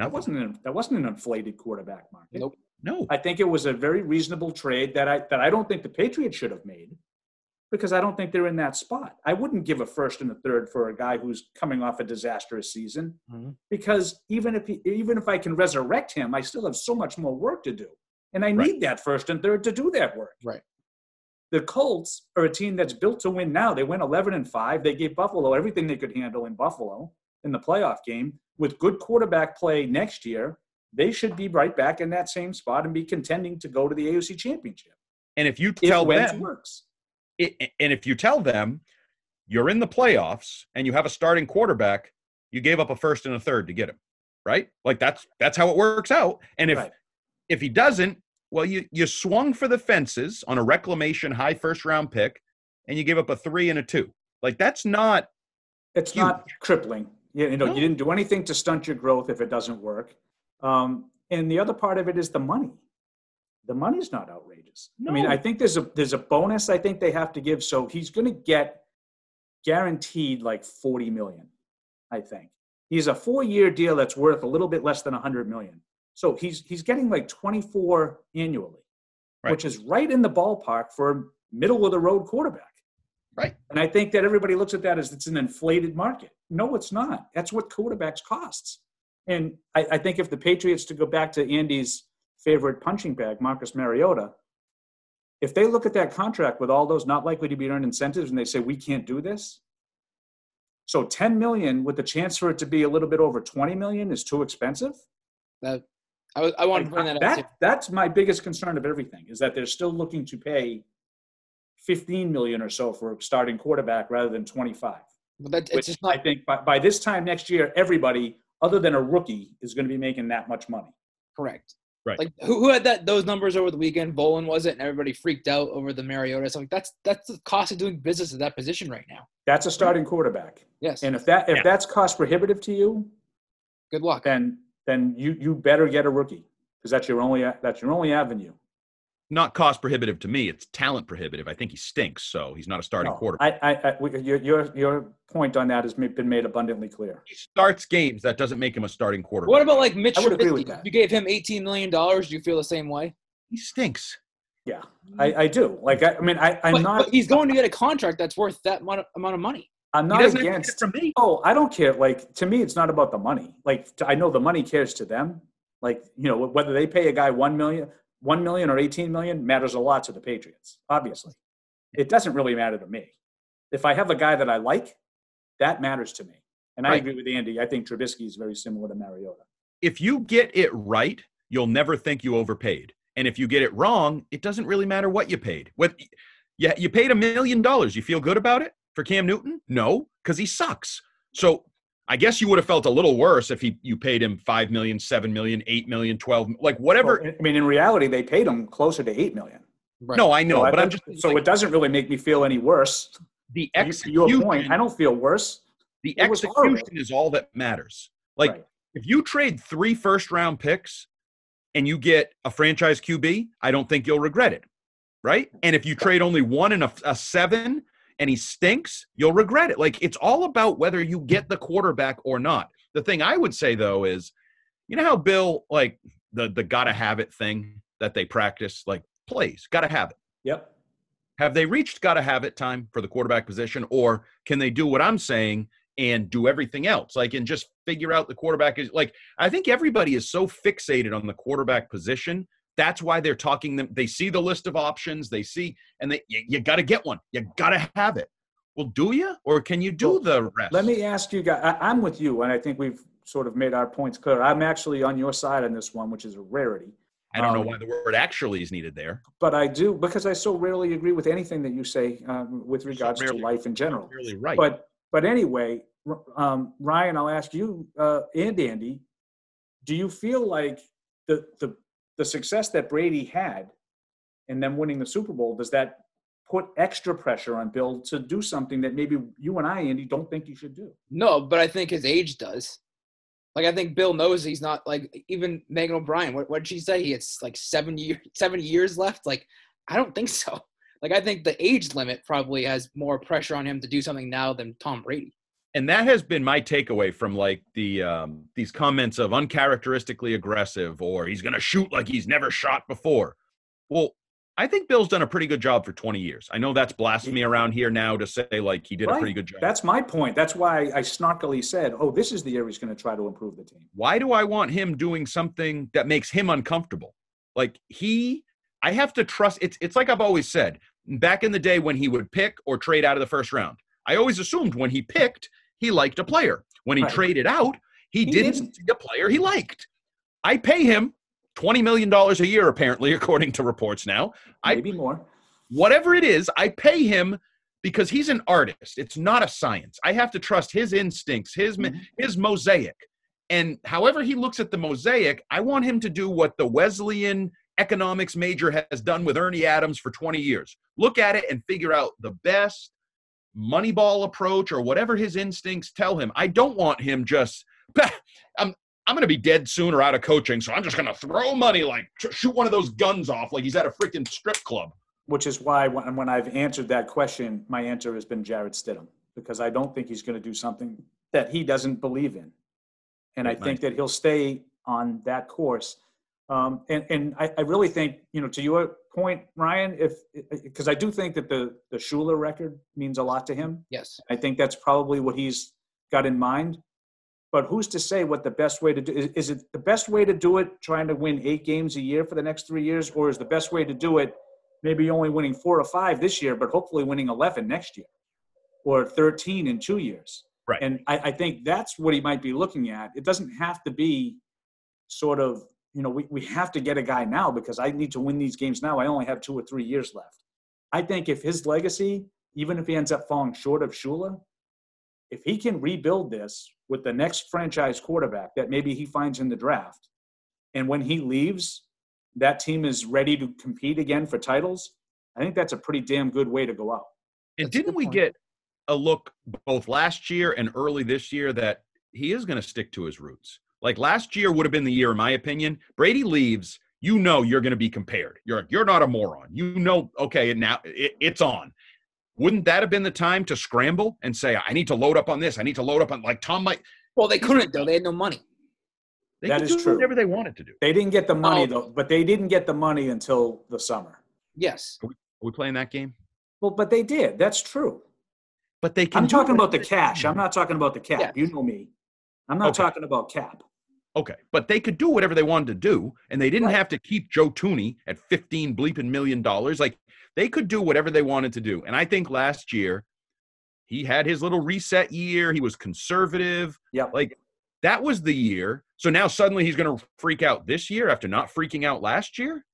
that wasn't an, that wasn't an inflated quarterback market. Nope. No. I think it was a very reasonable trade that I that I don't think the Patriots should have made because I don't think they're in that spot. I wouldn't give a first and a third for a guy who's coming off a disastrous season Mhm. because even if he, even if I can resurrect him, I still have so much more work to do, and I Right. need that first and third to do that work. Right. The Colts are a team that's built to win now. They went 11 and 5. They gave Buffalo everything they could handle in Buffalo in the playoff game. With good quarterback play next year, they should be right back in that same spot and be contending to go to the AFC championship. And if you tell Wentz them, works. it, and if you tell them you're in the playoffs and you have a starting quarterback, you gave up a first and a third to get him, right? Like that's that's how it works out. And if Right. if he doesn't, well, you you swung for the fences on a reclamation high first round pick, and you gave up a three and a two. Like that's not It's Huge. not crippling. You, you know, No. you didn't do anything to stunt your growth if it doesn't work. Um, and the other part of it is the money. The money's not outrageous. I mean, I think there's a there's a bonus I think they have to give. So he's going to get guaranteed like 40 million. I think he's a four year deal that's worth a little bit less than 100 million. So he's he's getting like 24 annually, Right. which is right in the ballpark for middle of the road quarterback. Right. And I think that everybody looks at that as it's an inflated market. No, it's not. That's what quarterbacks costs. And I, I think if the Patriots, to go back to Andy's favorite punching bag, Marcus Mariota, if they look at that contract with all those not likely to be earned incentives and they say we can't do this, so 10 million with the chance for it to be a little bit over 20 million is too expensive. That I, I wanted to bring that, up. That, that's my biggest concern of everything is that they're still looking to pay 15 million or so for starting quarterback rather than 25. But that, Which it's just I think by, by this time next year, everybody other than a rookie is going to be making that much money. correct. Right. Like who, who had that those numbers over the weekend? Volin was it, and everybody freaked out over the Mariota. So like that's that's the cost of doing business at that position right now. That's a starting quarterback, Yes. and if that if Yeah. that's cost prohibitive to you, Good luck. then then you you better get a rookie because that's your only that's your only avenue. Not cost prohibitive to me. It's talent prohibitive. I think he stinks, so he's not a starting No, quarterback. I, I, I your, your your point on that has been made abundantly clear. he starts games. That doesn't make him a starting quarterback. What about like Mitch I would agree with that. You gave him eighteen million dollars. Do you feel the same way? he stinks. Yeah, I, I do. Like I, I mean, I, I'm But, not. but he's going to get a contract that's worth that amount amount of money. I'm not doesn't to against. from me. Oh, I don't care. Like to me, it's not about the money. Like I know the money cares to them. Like you know whether they pay a guy one million, one million or eighteen million matters a lot to the Patriots. Obviously, it doesn't really matter to me. If I have a guy that I like, that matters to me. And I agree with Andy. I think Trubisky is very similar to Mariota. If you get it right, you'll never think you overpaid. And if you get it wrong, it doesn't really matter what you paid. What yeah, you paid a million dollars. You feel good about it for Cam Newton? No, because he sucks. So I guess you would have felt a little worse if he you paid him five million, seven million, eight million, twelve, like whatever. Well, I mean, in reality, they paid him closer to eight million. Right. No, I know, So but I'm just so like, it doesn't really make me feel any worse. the You- To your execution. point, I don't feel worse. the it execution is all that matters. Like Right. if you trade three first round picks and you get a franchise QB, I don't think you'll regret it. Right. And if you trade only one and a, a seven and he stinks, you'll regret it. Like it's all about whether you get the quarterback or not. The thing I would say though is, you know how Bill, like the, the gotta have it thing that they practice, like plays, gotta have it. Yep. Have they reached gotta have it time for the quarterback position, or can they do what I'm saying and do everything else? Like, and just figure out the quarterback is like, I think everybody is so fixated on the quarterback position. That's why they're talking them. They see the list of options, they see, and they, you, you got to get one. You got to have it. Well, do you, or can you do Well, the rest? Let me ask you guys. I, I'm with you, and I think we've sort of made our points clear. I'm actually on your side on this one, which is a rarity. I don't know um, why the word actually is needed there. But I do because I so rarely agree with anything that you say um, with regards to rarely- life in general. Really right. But but anyway, um, Ryan, I'll ask you uh, and Andy, do you feel like the the the success that Brady had and them winning the Super Bowl does that put extra pressure on Bill to do something that maybe you and I, Andy, don't think he should do? No, but I think his age does. Like I think Bill knows he's not like even Megan O'Brien. What what did she say? He has like seven [LAUGHS] seven years left. Like I don't think so. Like I think the age limit probably has more pressure on him to do something now than Tom Brady. And that has been my takeaway from like the um, these comments of uncharacteristically aggressive or he's going to shoot like he's never shot before. Well, I think Bill's done a pretty good job for 20 years. I know that's blasphemy around here now to say like he did a pretty good job. That's my point. That's why I snarkily said, "Oh, this is the year he's going to try to improve the team." Why do I want him doing something that makes him uncomfortable? Like he I have to trust it's it's like I've always said, back in the day when he would pick or trade out of the first round. I always assumed when he picked, he liked a player. When he Right. traded out, he, He didn't, didn't. see a player he liked. I pay him $20 million a year, apparently, [LAUGHS] according to reports now. I Maybe more. whatever it is, I pay him because he's an artist. It's not a science. I have to trust his instincts, his Mhm. his mosaic. And however he looks at the mosaic, I want him to do what the Wesleyan economics major has done with Ernie Adams for 20 years. Look at it and figure out the best moneyball approach or whatever his instincts tell him. I don't want him just [LAUGHS] I'm I'm going to be dead soon or out of coaching, so I'm just going to throw money like sh- shoot one of those guns off like he's at a freaking strip club. Which is why when, when I've answered that question, my answer has been Jarrett Stidham because I don't think he's going to do something that he doesn't believe in, and I think that he'll stay on that course. Um, and and I, I really think you know to your point, Ryan, if because I do think that the the Shula record means a lot to him. Yes. I think that's probably what he's got in mind. But who's to say what the best way to do is, is it the best way to do it trying to win eight games a year for the next three years, or is the best way to do it maybe only winning four or five this year, but hopefully winning eleven next year, or thirteen in two years? Right. And I, I think that's what he might be looking at. It doesn't have to be sort of, you know, we, we have to get a guy now because I need to win these games now. I only have two or three years left. I think if his legacy, even if he ends up falling short of Shula, if he can rebuild this with the next franchise quarterback that maybe he finds in the draft, and when he leaves, that team is ready to compete again for titles, I think that's a pretty damn good way to go out. And That's didn't we point. get a look both last year and early this year that he is going to stick to his roots? Like last year would have been the year, in my opinion. Brady leaves, you know you're going to be compared. You're you're not a moron. You know, okay, now it, it's on. Wouldn't that have been the time to scramble and say, I need to load up on this. I need to load up on like Tom might. Well, they couldn't though. They had no money. They That could is do true. whatever they wanted to do. They didn't get the money Oh. though, but they didn't get the money until the summer. Yes. Are we playing that game? Well, but they did. That's true. But they can. I'm talking about the cash. I'm not talking about the cap. Yeah. You know me. I'm not Okay. talking about cap. Okay, but they could do whatever they wanted to do, and they didn't Right. have to keep Joe Thuney at 15 bleeping million dollars. Like they could do whatever they wanted to do. And I think last year he had his little reset year. He was conservative. Yeah, Like that was the year. So now suddenly he's going to freak out this year after not freaking out last year.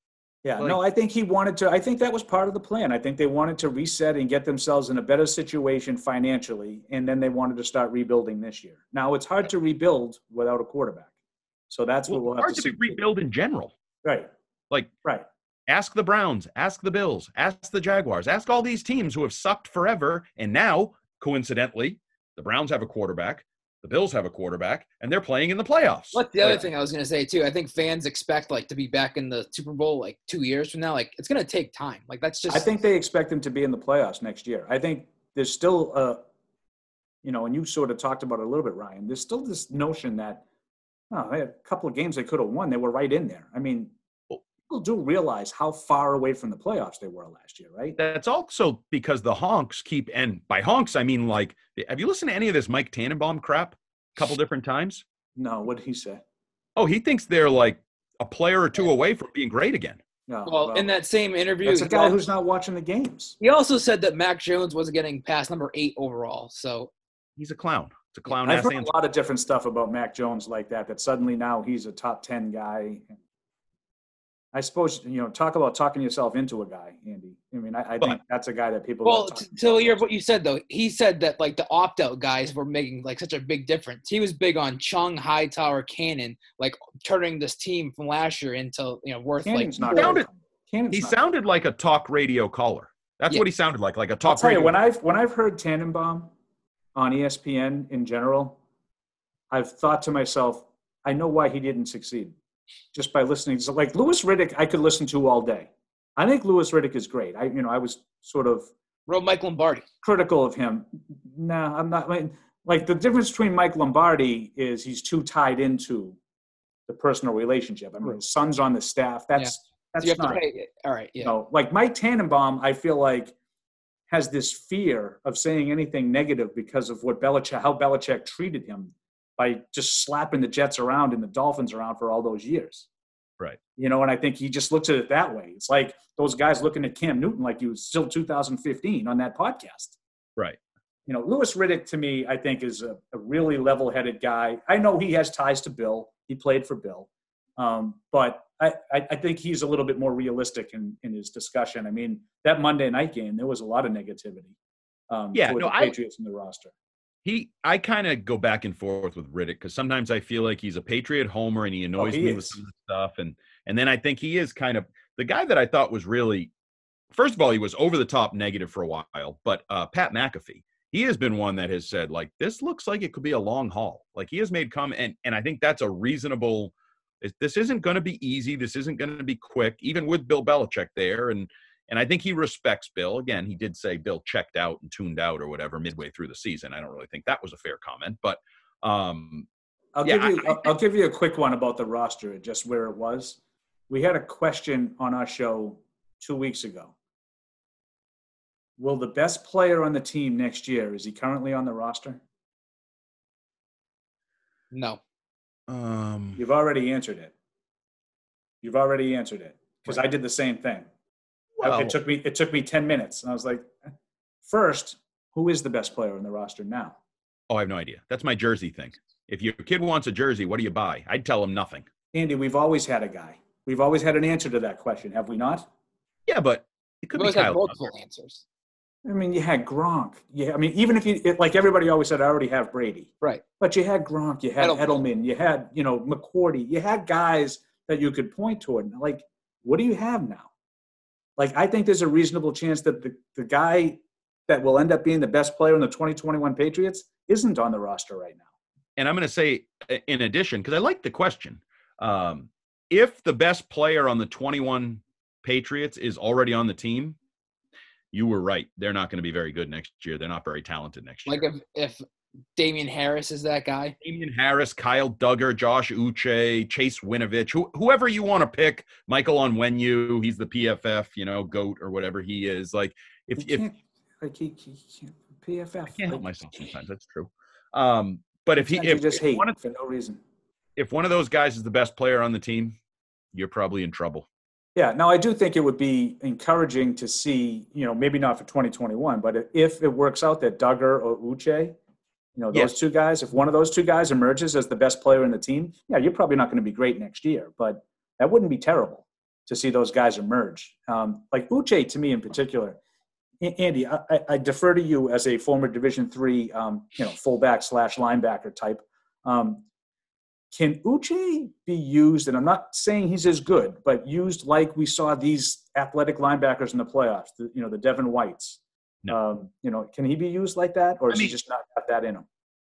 Yeah, Like- no, I think he wanted to. I think that was part of the plan. I think they wanted to reset and get themselves in a better situation financially, and then they wanted to start rebuilding this year. Now it's hard to rebuild without a quarterback, so that's what Well, we'll have hard to to see. rebuild in general. Right, Like right. ask the Browns, ask the Bills, ask the Jaguars, ask all these teams who have sucked forever. And now, coincidentally, the Browns have a quarterback, the Bills have a quarterback, and they're playing in the playoffs. What's the other Yeah. thing I was gonna say too? I think fans expect like to be back in the Super Bowl like two years from now. Like it's gonna take time. Like that's just. I think they expect them to be in the playoffs next year. I think there's still a, you know, and you sort of talked about it a little bit, Ryan. There's still this notion that, oh, they had a couple of games they could have won. They were right in there. I mean, people do realize how far away from the playoffs they were last year, right? That's also because the honks keep, and by honks, I mean like, have you listened to any of this Mike Tannenbaum crap a couple different times? No, what did he say? Oh, he thinks they're like a player or two away from being great again. No. well, in that same interview, that's a guy who's not watching the games. he also said that Mac Jones wasn't getting past number eight overall. So He's a clown. It's a clown I've heard answer. a lot of different stuff about Mac Jones like that. That suddenly now he's a top ten guy. I suppose you know, talk about talking yourself into a guy, Andy. I mean, I, I think that's a guy that people. well, love t- to hear what you said though, he said that like the opt-out guys were making like such a big difference. He was big on Chung Hightower Cannon, like turning this team from last year into you know worth Cannon's like not. Sounded- He not. sounded like a talk radio caller. That's Yeah. what he sounded like, like a I'll talk tell you radio. when I've when I've heard Tannenbaum on ESPN in general, I've thought to myself, I know why he didn't succeed, just by listening. So like Louis Riddick, I could listen to all day. I think Louis Riddick is great. I you know I was sort of Rob Mike Lombardi. critical of him. No, I'm not. I mean, like the difference between Mike Lombardi is he's too tied into the personal relationship. I mean, his son's on the staff. That's you that's not. pay. All right, yeah. You know, like Mike Tannenbaum, I feel like has this fear of saying anything negative because of what Belichick, how Belichick treated him by just slapping the Jets around and the Dolphins around for all those years. Right. You know, and I think he just looks at it that way. It's like those guys looking at Cam Newton like he was still 2015 on that podcast. Right. You know, Louis Riddick to me, I think, is a, a really level-headed guy. I know he has ties to Bill. He played for Bill, um, but I, I, I think he's a little bit more realistic in, in his discussion. I mean, that Monday night game, there was a lot of negativity. Um, Yeah, no, the I- Patriots in the roster. He, I kind of go back and forth with Riddick because sometimes I feel like he's a Patriot homer and he annoys Oh, he me with some stuff, and and then I think he is kind of the guy that I thought was really, first of all, he was over the top negative for a while, but uh, Pat McAfee, he has been one that has said like this looks like it could be a long haul. Like he has made comment, and and I think that's a reasonable. It- This isn't going to be easy. This isn't going to be quick, even with Bill Belichick there, and and I think he respects Bill. Again, he did say Bill checked out and tuned out or whatever midway through the season. I don't really think that was a fair comment, but um, I'll Yeah, give you. I- I'll, I'll give you a quick one about the roster, just where it was. We had a question on our show two weeks ago. Will the best player on the team next year is he currently on the roster? No. Um, You've already answered it. You've already answered it because I did the same thing. well, it took me. It took me ten minutes, and I was like, first, who is the best player in the roster now? oh, I have no idea. That's my jersey thing. If your kid wants a jersey, what do you buy? I'd tell him nothing. Andy, we've always had a guy. We've always had an answer to that question, have we not? Yeah, but it could We be always have Kyle. multiple answers. I mean, you had Gronk. Yeah, I mean, even if you it, like everybody always said, I already have Brady. Right. But you had Gronk, you had Edelman. Edelman, you had you know McCourty, you had guys that you could point toward. Like, what do you have now? Like, I think there's a reasonable chance that the, the guy that will end up being the best player in the 2021 Patriots isn't on the roster right now. and I'm going to say in addition, because I like the question, um, if the best player on the 21 Patriots is already on the team, you were right. They're not going to be very good next year. They're not very talented next year. Like if if Damien Harris is that guy. Damien Harris, Kyle Dugger, Josh Uche, Chase Winovich, who, whoever you want to pick, Michael Onwenu, he's the PFF, you know, goat or whatever he is. Like if if can't- like he, he can't- PFF. I can't help myself sometimes, that's true. Um, but if he if, just if hate one of, for no reason. if one of those guys is the best player on the team, you're probably in trouble. Yeah, now I do think it would be encouraging to see, you know, maybe not for 2021, but if it works out that Dugger or Uche, you know, those Yes. two guys, if one of those two guys emerges as the best player in the team, yeah, you're probably not going to be great next year, but that wouldn't be terrible to see those guys emerge. Um, like Uche, to me in particular, Andy, I, I- defer to you as a former Division three, um, you know, fullback slash linebacker type. Um, can Uche be used, and I'm not saying he's as good, but used like we saw these athletic linebackers in the playoffs, the, you know, the Devin Whites. No. Um, you know, can he be used like that, or I is mean- he just not got that in him?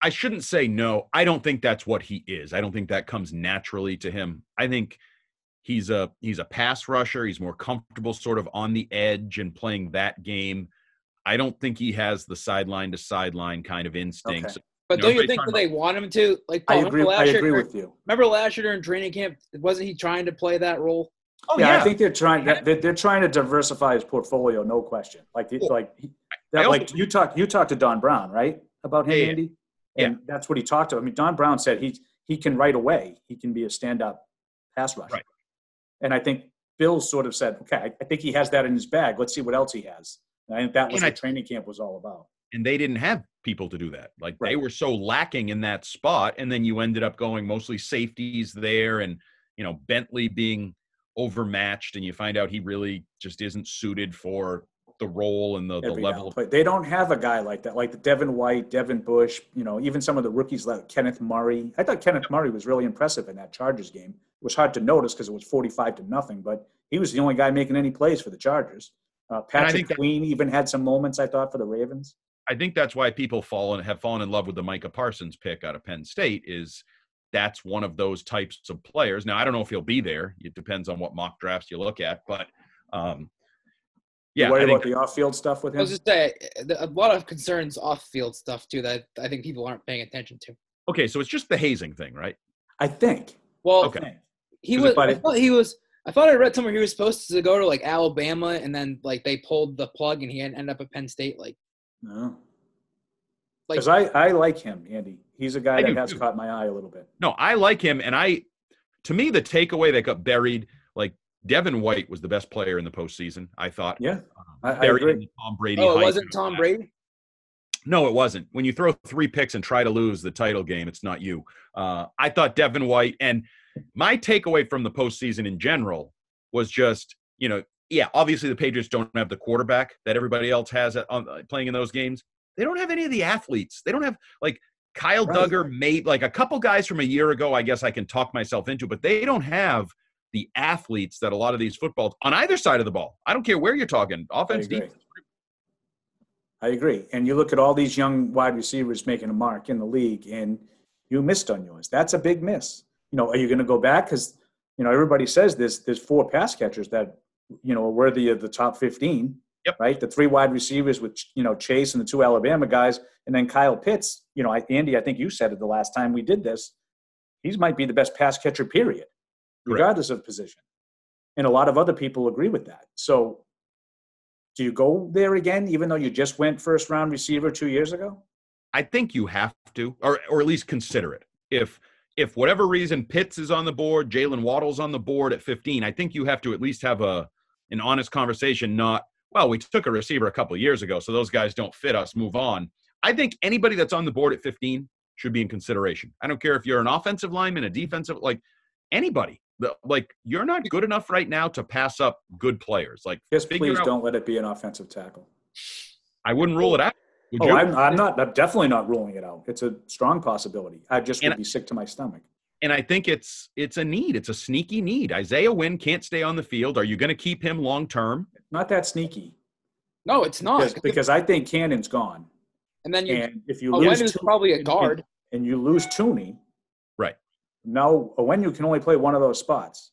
I shouldn't say no. I don't think that's what he is. I don't think that comes naturally to him. I think he's a he's a pass rusher. He's more comfortable sort of on the edge and playing that game. I don't think he has the sideline to sideline kind of instincts. Okay. But You don't you think that they want him to? Like, I agree. remember I last year with you. Remember last year during training camp, wasn't he trying to play that role? Oh yeah, I think they're trying. They're, they're trying to diversify his portfolio, no question. Like, he- Well, like that. also- Like you talked, you talked to Don Brown, right, about him, Yeah, yeah. Andy, and that's what he talked to. I mean, Don Brown said he he can right away. He can be a stand-up pass rusher, Right. and I think Bill sort of said, okay, I, I think he has that in his bag. Let's see what else he has. And I think that was And I- what training camp was all about. And they didn't have people to do that. Like they were so lacking in that spot, and then you ended up going mostly safeties there, and you know Bentley being overmatched, and you find out he really just isn't suited for the role and the, the level. play. They don't have a guy like that, like the Devin White, Devin Bush. You know, even some of the rookies like Kenneth Murray. I thought Kenneth Murray was really impressive in that Chargers game. It was hard to notice because it was forty-five to nothing, but he was the only guy making any plays for the Chargers. Uh, Patrick Queen even had some moments I thought for the Ravens. I think that's why people fall and have fallen in love with the Micah Parsons pick out of Penn State. Is that's one of those types of players. Now I don't know if he'll be there. It depends on what mock drafts you look at, but um, yeah, What about the off-field stuff with him? I was just say a lot of concerns off-field stuff too that I think people aren't paying attention to. okay. So it's just the hazing thing, right? I think. Well, Okay. he Is was. I thought he was. I thought I read somewhere he was supposed to go to like Alabama, and then like they pulled the plug, and he ended up at Penn State. Like, No. like Because I, I like him, Andy. He's a guy I that has too. caught my eye a little bit. No, I like him, and I, to me, the takeaway that got buried, like Devin White was the best player in the postseason. I thought. Yeah, I, I Buried agree. Tom Brady. oh, it wasn't Tom that. Brady. No, it wasn't. When you throw three picks and try to lose the title game, it's not you. Uh, I thought Devin White, and my takeaway from the postseason in general was just, you know, yeah, obviously the Patriots don't have the quarterback that everybody else has at, on, uh, playing in those games. They don't have any of the athletes. They don't have like Kyle Right. Dugger made like a couple guys from a year ago. I guess I can talk myself into, but they don't have the athletes that a lot of these footballs on either side of the ball. I don't care where you're talking, offense, agree. defense. I agree. And you look at all these young wide receivers making a mark in the league, and you missed on yours. That's a big miss. You know, are you going to go back? Because you know everybody says there's there's four pass catchers that you know worthy of the top fifteen. Yep. Right. The three wide receivers with you know Chase and the two Alabama guys, and then Kyle Pitts. You know, I, Andy, I think you said it the last time we did this. He might be the best pass catcher, period, Correct. regardless of position. And a lot of other people agree with that. So do you go there again, even though you just went first round receiver two years ago? I think you have to, or or at least consider it. If if whatever reason Pitts is on the board, Jaylen Waddle's on the board at 15, I think you have to at least have a an honest conversation. Not well, we took a receiver a couple of years ago, so those guys don't fit us. Move on. I think anybody that's on the board at 15 should be in consideration. I don't care if you're an offensive lineman, a defensive, like anybody. Like you're not good enough right now to pass up good players. Like Just please out- don't let it be an offensive tackle. I wouldn't rule it out. Would Oh? I'm, I'm not. I'm definitely not ruling it out. It's a strong possibility. I just would And- be sick to my stomach. And I think it's it's a need. It's a sneaky need. Isaiah Wynn can't stay on the field. Are you going to keep him long term? Not that sneaky No, it's not. because, because I think Cannon's gone. and then you, And if you lose Wendy's two, probably a guard. and you lose Thuney, Right. now Onwenu can only play one of those spots.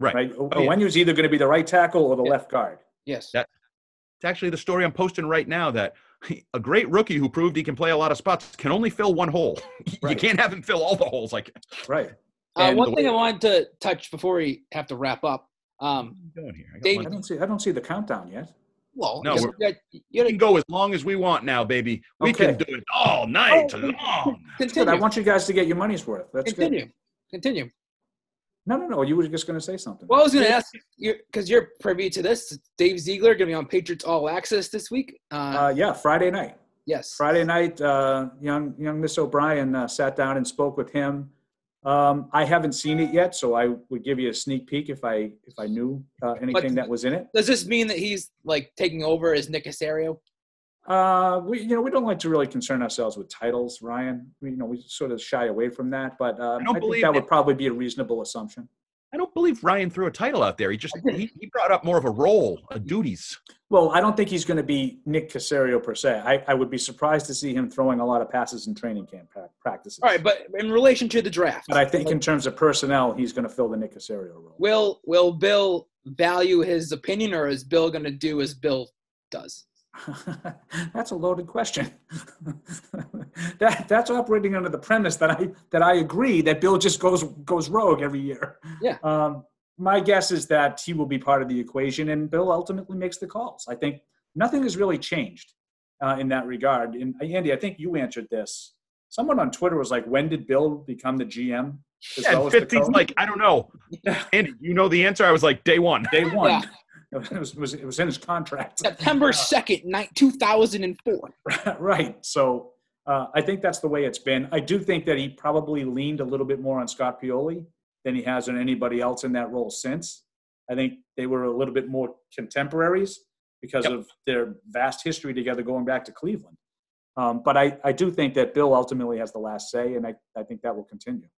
Right. Right. Oh, yeah. Onwenu's either going to be the right tackle or the Yeah. left guard. Yes. That- It's actually the story I'm posting right now that [LAUGHS] a great rookie who proved he can play a lot of spots can only fill one hole. [LAUGHS] You can't have him fill all the holes. Like, Right. Uh, one thing way- I wanted to touch before we have to wrap up. Um, what are you doing here? I Dave- I don't see. I don't see the countdown yet. well, No, you we're- gotta, you gotta can go as long as we want now, baby. We can do it all night Oh, long. [LAUGHS] Continue. I want you guys to get your money's worth. That's continue. good. Continue. No, no, no. You were just going to say something. Well, I was going to ask you because you're privy to this. Dave Ziegler going to be on Patriots All Access this week. Uh, Uh, yeah, Friday night. yes. Friday night, uh, young young Miss O'Brien uh, sat down and spoke with him. Um, I haven't seen it yet, so I would give you a sneak peek if I if I knew uh, anything that was in it. Does this mean that he's like taking over as Nick Caserio? Uh, we you know we don't like to really concern ourselves with titles, Ryan. We, you know we sort of shy away from that, but um, I don't I, think believe that it. would probably be a reasonable assumption. I don't believe Ryan threw a title out there. He just he, he brought up more of a role, a duties. Well, I don't think he's going to be Nick Caserio per se. I, I would be surprised to see him throwing a lot of passes in training camp pra- practices. All right, but in relation to the draft, But I think in terms of personnel, he's going to fill the Nick Caserio role. will will Bill value his opinion, or is Bill going to do as Bill does? [LAUGHS] that's a loaded question. [LAUGHS] that that's operating under the premise that I that I agree that Bill just goes goes rogue every year. Yeah. Um, my guess is that he will be part of the equation, and Bill ultimately makes the calls. I think nothing has really changed uh, in that regard. And uh, Andy, I think you answered this. Someone on Twitter was like, "When did Bill become the GM?" as Yeah, well and as the Fitzy's coach?" like, I don't know. [LAUGHS] Andy, you know the answer? I was like, day one. day one. Yeah. It was, it was it was in his contract. September second, two thousand and four. [LAUGHS] right. So uh, I think that's the way it's been. I do think that he probably leaned a little bit more on Scott Pioli than he has on anybody else in that role since. I think they were a little bit more contemporaries because Yep. of their vast history together going back to Cleveland. Um, but I, I do think that Bill ultimately has the last say, and I, I think that will continue.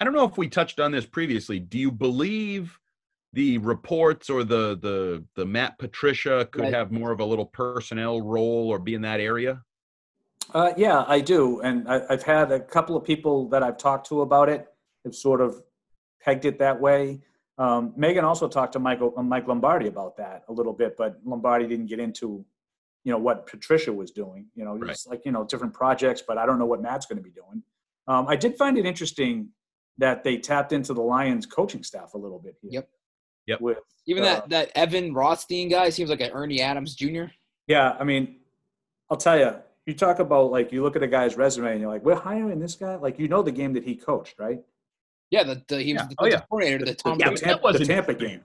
I don't know if we touched on this previously. Do you believe the reports or the the the Matt Patricia could Right. have more of a little personnel role or be in that area? Uh, yeah, I do, and I, I've had a couple of people that I've talked to about it have sort of pegged it that way. Um, Megan also talked to Michael, uh, Mike Lombardi about that a little bit, but Lombardi didn't get into, you know, what Patricia was doing. You know, Right. it's like you know different projects, but I don't know what Matt's going to be doing. Um, I did find it interesting that they tapped into the Lions coaching staff a little bit here. Yep. Yep. With Even uh, that that Evan Rothstein guy seems like an Ernie Adams Jr. Yeah, I mean, I'll tell you, you talk about like you look at a guy's resume and you're like, we're hiring this guy. Like you know the game that he coached, right? Yeah, the, the he was Yeah. the Oh, yeah. coordinator to the Tom Yeah, the, Brady. but that wasn't the Tampa fair. game.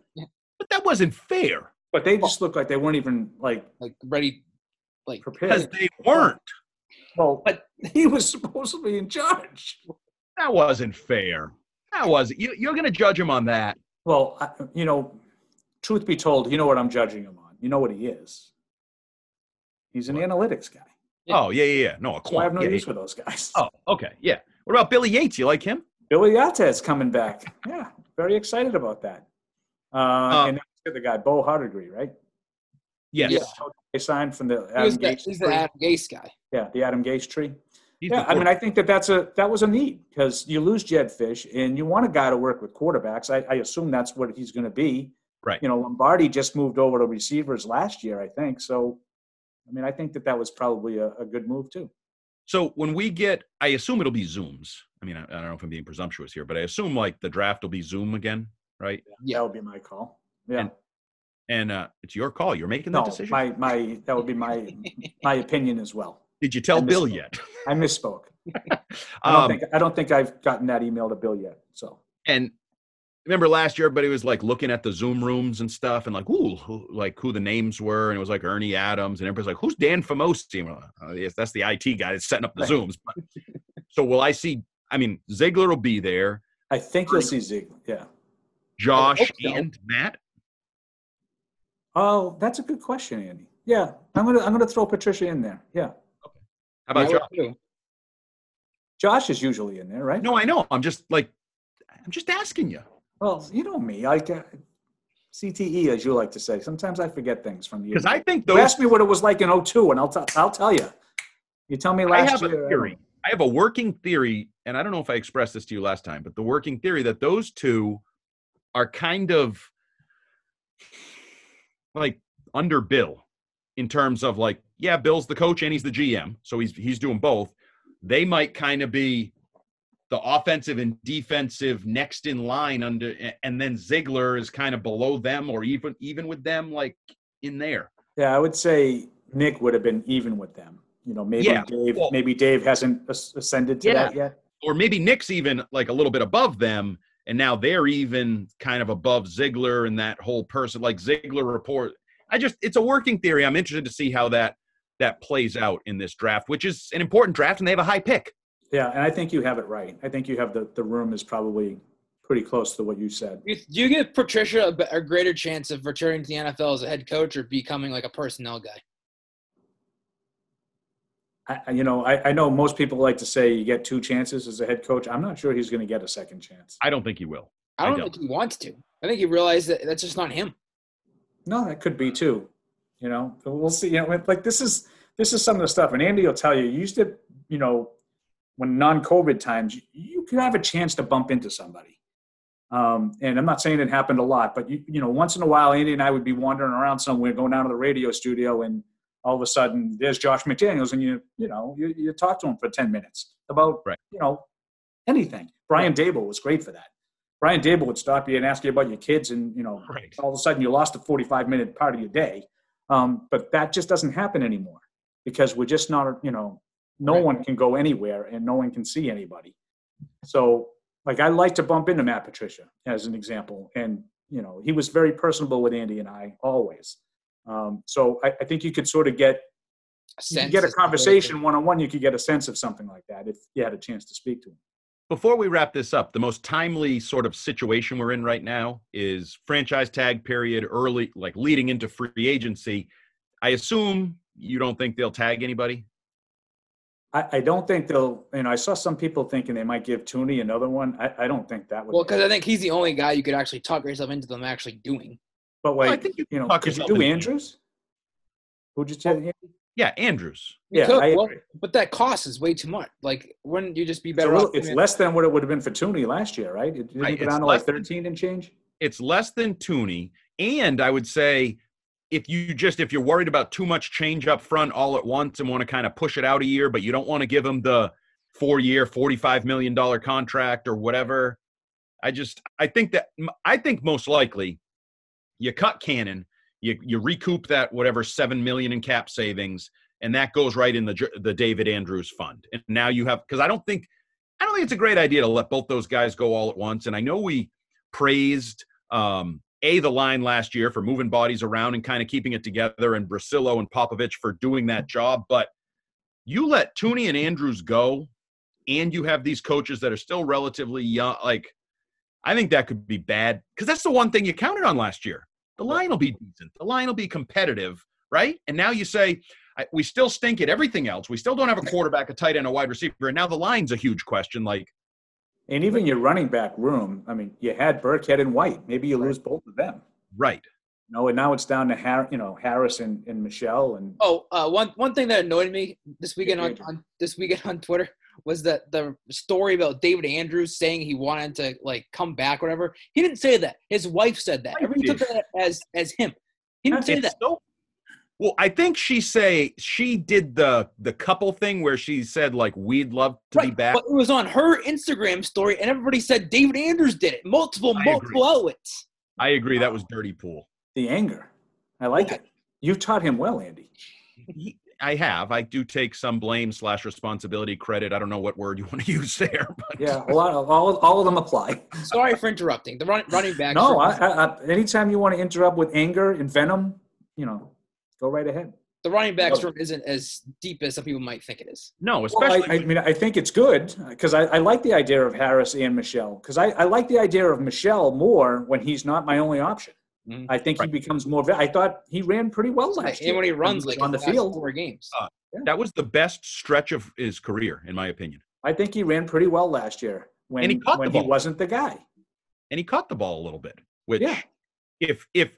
But that wasn't fair But they just looked like they weren't even like like ready, like prepared. because they weren't. Well, but [LAUGHS] he was supposed to be in charge. That wasn't fair. That was you, you're going to judge him on that. Well, I, you know, truth be told, you know what I'm judging him on. You know what he is. He's an What? analytics guy. Yeah. Oh yeah, yeah, yeah. No, a So I have no yeah, use yeah. for those guys. Oh, okay, yeah. What about Billy Yates? You like him? Billy Yates coming back. Yeah, very excited about that. Uh, Um, and then the guy, Bo Hardegree, right? Yes. Yeah. They signed from the he Adam Gase he's the. Adam Gase guy. Yeah, the Adam Gase tree. He's yeah, I mean, I think that that's a that was a need because you lose Jedd Fisch and you want a guy to work with quarterbacks. I, I assume that's what he's going to be. Right. You know, Lombardi just moved over to receivers last year, I think. So, I mean, I think that that was probably a, a good move too. So when we get, I assume it'll be Zooms. I mean, I, I don't know if I'm being presumptuous here, but I assume like the draft will be Zoom again, right? Yeah. That would be my call. Yeah. And And uh, it's your call. You're making no, that decision. my my that would be my my opinion as well. Did you tell Bill yet? [LAUGHS] I misspoke. I don't Um, think I don't think I've gotten that email to Bill yet. So and remember last year, everybody was like looking at the Zoom rooms and stuff, and like, ooh, who, like who the names were, and it was like Ernie Adams, and everybody's like, who's Dan Famosi? Like, oh, yes, that's the IT guy that's setting up the Right. Zooms. But, so will I see? I mean, Ziegler will be there. I think you'll see Ziegler. Yeah. Josh so. and Matt. Oh, that's a good question, Andy. Yeah, I'm gonna I'm gonna throw Patricia in there. Yeah, How about Josh? too. Josh is usually in there, right? No, I know. I'm just like, I'm just asking you. Well, you know me. I uh, CTE, as you like to say. Sometimes I forget things from you. Because I think You ask me what it was like in 02, and I'll, t- I'll tell you. You tell me I last have year. I a theory. I have a working theory, and I don't know if I expressed this to you last time, but the working theory that those two are kind of like under Bill in terms of like, yeah, Bill's the coach and he's the GM, so he's he's doing both. They might kind of be the offensive and defensive next in line under, and then Ziegler is kind of below them or even even with them, like in there. Yeah, I would say Nick would have been even with them. You know, maybe Yeah, Dave. well- maybe Dave hasn't ascended to Yeah. that yet. or maybe Nick's even like a little bit above them, and now they're even kind of above Ziegler and that whole person. Like Ziegler report, I just it's a working theory. I'm interested to see how that that plays out in this draft, which is an important draft, and they have a high pick. Yeah, and I think you have it right. I think you have the the room is probably pretty close to what you said. Do you, give Patricia a, a greater chance of returning to the NFL as a head coach or becoming like a personnel guy? I, I- you know, I, I know most people like to say you get two chances as a head coach. I'm not sure he's going to get a second chance. I don't think he will. I I don't, don't. think he wants to. I think he realized that that's just not him. No, that could be too. You know, but we'll see. You know, like this is this is some of the stuff, and Andy will tell you. You used to, you know, when non-COVID times, you, could have a chance to bump into somebody. Um, and I'm not saying it happened a lot, but you, you know, once in a while, Andy and I would be wandering around somewhere, going down to the radio studio, and all of a sudden, there's Josh McDaniels, and you, you know, you, you talk to him for 10 minutes about, Right. you know, anything. Brian Daboll was great for that. Brian Daboll would stop you and ask you about your kids, and you know, Right. all of a sudden you lost a 45 minute part of your day. Um, but that just doesn't happen anymore because we're just not, you know, no Right. one can go anywhere and no one can see anybody. So, like, I like to bump into Matt Patricia as an example. And, you know, he was very personable with Andy and I always. Um, so I, I think you could sort of get, you could get a conversation one on one. You could get a sense of something like that if you had a chance to speak to him. Before we wrap this up, the most timely sort of situation we're in right now is franchise tag period, early, like leading into free agency. I assume you don't think they'll tag anybody. I, I don't think they'll, you know, I saw some people thinking they might give Thuney another one. I, I don't think that would. Well, because I think he's the only guy you could actually talk yourself into them actually doing. But Well, I think you you know, talk could you yourself do into it. Andrews? Who'd you say? Yeah, Andrews. You Yeah, could, I well, but that cost is way too much. Like, wouldn't you just be It's, better little- off? it's less than what it would have been for Thuney last year, right? It didn't Right, go it's down to like less than- 13 and change. It's less than Thuney. And I would say if you just if you're worried about too much change up front all at once and want to kind of push it out a year, but you don't want to give them the four year, $45 million contract or whatever. I just I think that I think most likely you cut Cannon, you you recoup that whatever seven million in cap savings, and that goes right in the the David Andrews fund. And now you have because I don't think I don't think it's a great idea to let both those guys go all at once. And I know we praised um, a the line last year for moving bodies around and kind of keeping it together, and Bricillo and Popovich for doing that job. But you let Thuney and Andrews go, and you have these coaches that are still relatively young. Like I think that could be bad because that's the one thing you counted on last year. The line will be decent. The line will be competitive, right? And now you say I, we still stink at everything else. We still don't have a quarterback, a tight end, a wide receiver, and now the line's a huge question. Like And even your running back room, I mean, you had Burkhead and White. Maybe you lose both of them. right. You know, and now it's down to Har- you know Harris and, and Michel and Oh, uh, one one thing that annoyed me this weekend on, on this weekend [LAUGHS] on Twitter was that the story about David Andrews saying he wanted to like come back, whatever. He didn't say that. His wife said that. Wife Everybody took that as as him. He didn't say It's that. so- well, I think she say she did the the couple thing where she said like we'd love to be back. But it was on her Instagram story, and everybody said David Andrews did it. Multiple, I multiple outlets. I agree that was dirty pool. the anger. I like Yeah. it. You've taught him well, Andy. He- I have. I do take some blame slash responsibility credit. I don't know what word you want to [LAUGHS] use there, but Yeah, a lot of all, all of them apply. [LAUGHS] Sorry for interrupting. The run, running back. No, I, I, I, anytime you want to interrupt with anger and venom, you know, go right ahead. the running backs room isn't as deep as some people might think it is. no, Well, especially I, I mean, I think it's good because I, I like the idea of Harris and Michel because I, I like the idea of Michel more when he's not my only option. Mhm. I think Right. he becomes more. I thought he ran pretty well last year and when he runs like on the field. four games. Uh, that was the best stretch of his career, in my opinion. I think he ran pretty well last year when And he caught when the he wasn't the guy. and he caught the ball a little bit. Which, Yeah. if if he,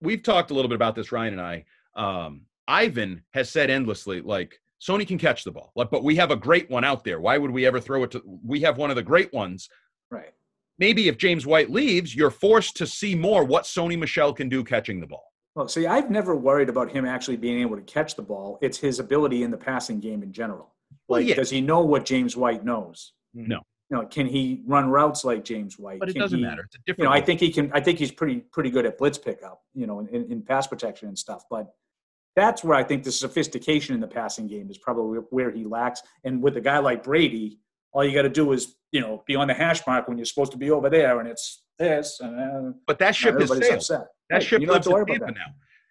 we've talked a little bit about this, Ryan and I. Um, Ivan has said endlessly, like Sony can catch the ball, but we have a great one out there. Why would we ever throw it to? We have one of the great ones. Right. Maybe if James White leaves, you're forced to see more what Sony Michel can do catching the ball. Well, see, I've never worried about him actually being able to catch the ball. It's his ability in the passing game in general. Well, yeah. does he know what James White knows? No. You know, can he run routes like James White? But it Can doesn't he- matter. It's a You different. know, I think he can. I think he's pretty pretty good at blitz pickup. You know, in, in pass protection and stuff. But that's where I think the sophistication in the passing game is probably where he lacks. And with a guy like Brady, all you got to do is you know be on the hash mark when you're supposed to be over there, and it's this, and uh, But that ship is sailed. upset. That Right, ship you don't have to worry about that. now.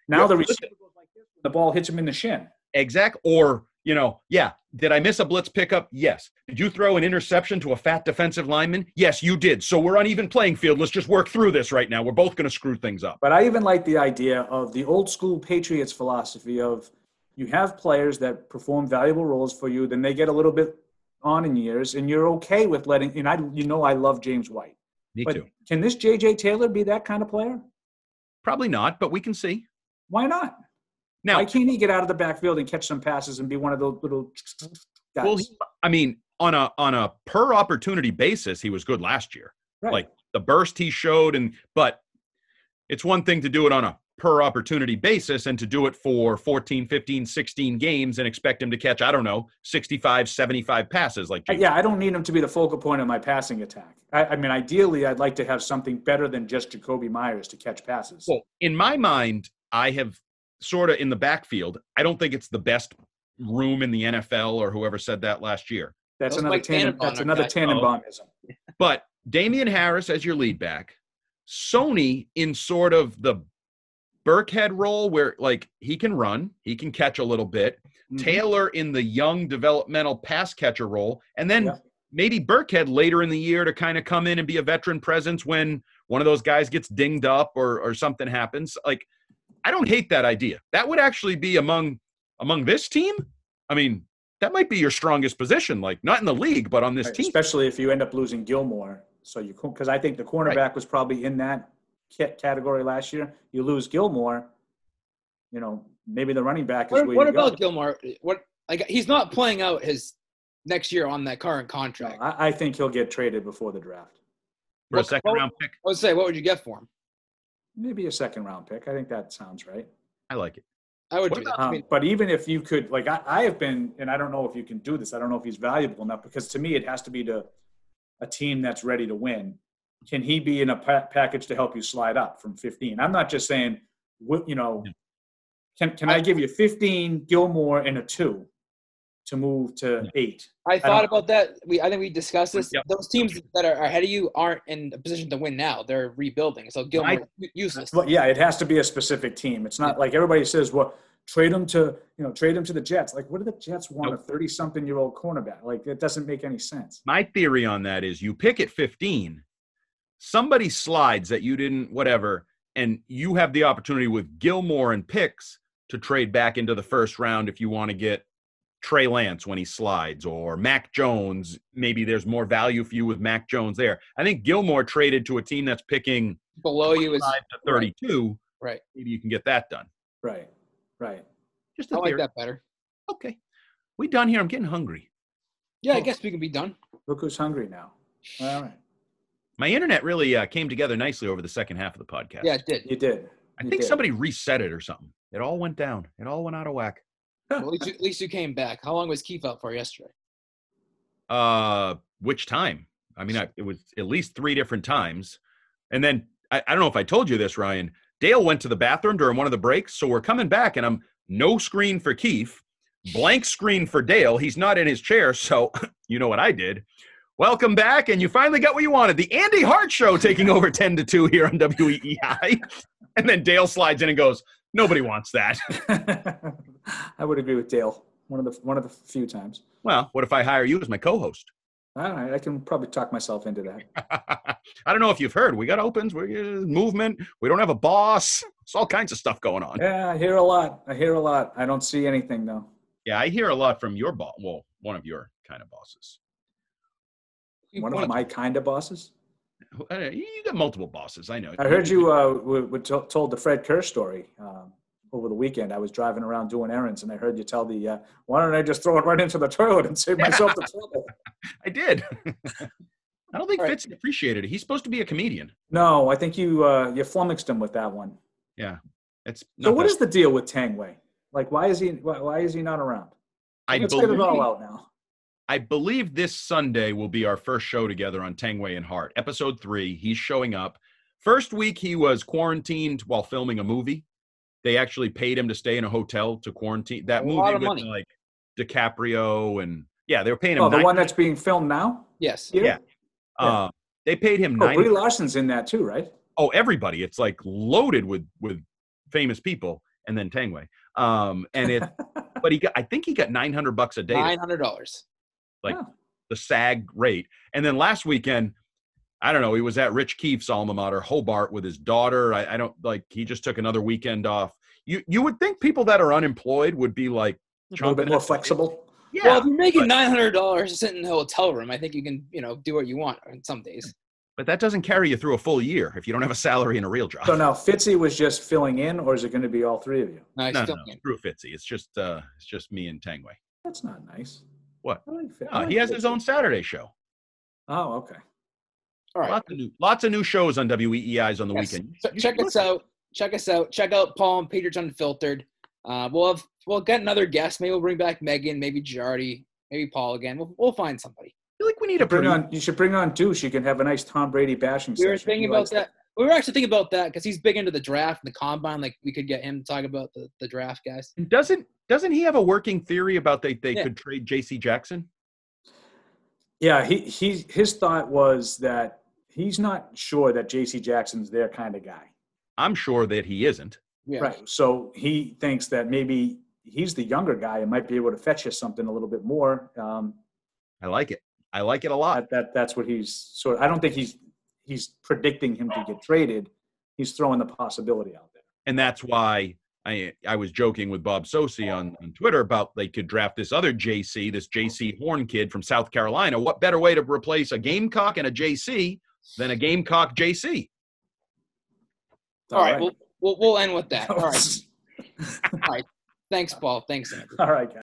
Now the receiver goes like this, the ball hits him in the shin. Exact. Or, you know, yeah. Did I miss a blitz pickup? Yes. Did you throw an interception to a fat defensive lineman? Yes, you did. So we're on even playing field. Let's just work through this right now. We're both going to screw things up. But I even like the idea of the old school Patriots philosophy of you have players that perform valuable roles for you, then they get a little bit on in years, and you're okay with letting. And I, you know, I love James White, Me but too. can this J.J. Taylor be that kind of player? Probably not, but we can see. Why not? Now, Why can't he get out of the backfield and catch some passes and be one of those little guys? well, he, I mean, on a on a per opportunity basis, he was good last year. Right. Like the burst he showed, and but it's one thing to do it on a per opportunity basis and to do it for 14, 15, 16 games and expect him to catch, I don't know, 65, 75 passes. Like, yeah, I don't need him to be the focal point of my passing attack. I, I mean, ideally, I'd like to have something better than just Jakobi Meyers to catch passes. Well, in my mind, I have sort of in the backfield. I don't think it's the best room in the NFL or whoever said that last year. that's Those another Mike tandem. Tannenbaum That's another guys. Tannenbaumism. [LAUGHS] But Damien Harris as your lead back, Sony in sort of the Burkhead role where like he can run, he can catch a little bit. Mhm. Taylor in the young developmental pass catcher role, and then Yeah. maybe Burkhead later in the year to kind of come in and be a veteran presence when one of those guys gets dinged up or or something happens. Like I don't hate that idea. That would actually be among among this team. I mean, that might be your strongest position, like not in the league, but on this Right, team. especially if you end up losing Gilmore. So you because I think the cornerback was probably in that category last year. You lose Gilmore, you know, maybe the running back is What, where what you go. about Gilmore? What like he's not playing out his next year on that current No, contract. I, I think he'll get traded before the draft. for a second what- round pick. I would say, what would you get for him? Maybe a second round pick. I think that sounds right. I like it. I would What do that. about- Um, but even if you could, like, I, I have been, and I don't know if you can do this. I don't know if he's valuable enough because to me, it has to be to a team that's ready to win. Can he be in a pa- package to help you slide up from 15? I'm not just saying, you know, can can I give you 15 Gilmore and a two to move to eight? I thought don't- about that. We I think we discussed this. Yep. Those teams that are ahead of you aren't in a position to win now. They're rebuilding. So Gilmore useless. Well, yeah, it has to be a specific team. It's not like everybody says, well, trade them to, you know, trade them to the Jets. Like, what do the Jets want? Nope. A 30 something year old cornerback? Like, it doesn't make any sense. My theory on that is you pick at 15, somebody slides that you didn't, whatever, and you have the opportunity with Gilmore and picks to trade back into the first round if you want to get Trey Lance when he slides or Mac Jones. Maybe there's more value for you with Mac Jones there. I think Gilmore traded to a team that's picking Below you is to 32. right. Maybe you can get that done. Right, right. Just I a like theory. that better. Okay. We done here. I'm getting hungry. Yeah, I guess we can be done. Look who's hungry now. All right. My internet really uh, came together nicely over the second half of the podcast. Yeah, it did. You did. I You think did. somebody reset it or something. It all went down. It all went out of whack. Well, at, least you, at least you came back. How long was Keith out for yesterday? Uh, which time? I mean, I, it was at least three different times, and then I, I don't know if I told you this, Ryan. Dale went to the bathroom during one of the breaks, so we're coming back, and I'm no screen for Keith, blank screen for Dale. He's not in his chair, so [LAUGHS] you know what I did. Welcome back, and you finally got what you wanted. The Andy Hart Show taking over 10 to 2 here on WEEI. [LAUGHS] And then Dale slides in and goes, Nobody wants that. [LAUGHS] I would agree with Dale. One of the one of the few times. Well, what if I hire you as my co host? All right, I can probably talk myself into that. [LAUGHS] I don't know if you've heard. We got opens, we got movement. We don't have a boss. It's all kinds of stuff going on. Yeah, I hear a lot. I hear a lot. I don't see anything though. Yeah, I hear a lot from your boss. Well, one of your kind of bosses. One wanna- of my kind of bosses. Uh, You got multiple bosses. I know. I heard you uh, were, were told the Fred Kerr story. Um, over the weekend. I was driving around doing errands, and I heard you tell the, uh, "Why don't I just throw it right into the toilet and save myself the trouble?" [LAUGHS] I did. [LAUGHS] I don't think All right. Fitz appreciated it. He's supposed to be a comedian. No, I think you uh, you flummoxed him with that one. Yeah, it's So what that- is the deal with Tanguay? Like, why is he why, why is he not around? I Let's get it all believe- out now. I believe this Sunday will be our first show together on Tanguay and Hart, episode three. He's showing up. First week, he was quarantined while filming a movie. They actually paid him to stay in a hotel to quarantine. That A movie lot of with money. like DiCaprio and yeah, they were paying him. Oh, the nine- one that's being filmed now. Yes. Here? Yeah. uh, they paid him Oh, nine. Brie Larson's in that too, right? oh, everybody. It's like loaded with with famous people, and then Tanguay. Um, and it, [LAUGHS] but he got. I think he got nine hundred bucks a day. Nine hundred dollars. like Oh. the SAG rate. And then last weekend, I don't know, he was at Rich Keefe's alma mater, Hobart, with his daughter. I, I don't like he just took another weekend off. You you would think people that are unemployed would be like A little bit more at the bit. flexible. Yeah, well, if you're making nine hundred dollars sitting in a hotel room, I think you can, you know, do what you want on some days. but that doesn't carry you through a full year if you don't have a salary and a real job. So now Fitzy was just filling in, or is it going to be all three of you? Nice. no, no, no, can. screw Fitzy. It's just uh, it's just me and Tanguay. That's not nice. What? I like No, like he has his own Saturday show. Oh, okay. All right. Lots of new, lots of new shows on WEEI's on the Yes. weekend. Ch- You check us out. Check us out. Check out Paul and Patriots Unfiltered. Uh, we'll have we'll get another guest. Maybe we'll bring back Megan. Maybe Jardy. Maybe Paul again. We'll, we'll find somebody. I feel like we need a Bring on. You should bring on Douche. You can have a nice Tom Brady bashing We were session. thinking He about likes that. We were actually thinking about that because he's big into the draft and the combine. Like we could get him to talk about the, the draft guys. Doesn't doesn't he have a working theory about they they Yeah. could trade J.C. Jackson? Yeah, he he his thought was that he's not sure that J.C. Jackson's their kind of guy. I'm sure that he isn't. Yeah. Right. So he thinks that maybe he's the younger guy and might be able to fetch us something a little bit more. Um, I like it. I like it a lot. that, that that's what he's sort. I don't think he's he's predicting him to get traded. He's throwing the possibility out there. And that's why I I was joking with Bob Socci on, on Twitter about they could draft this other JC, this Jaycee Horn kid from South Carolina. What better way to replace a Gamecock and a JC than a Gamecock JC? All right. We'll, we'll we'll end with that. [LAUGHS] All right. All right. Thanks, Paul. Thanks, Andrew. All right, guys.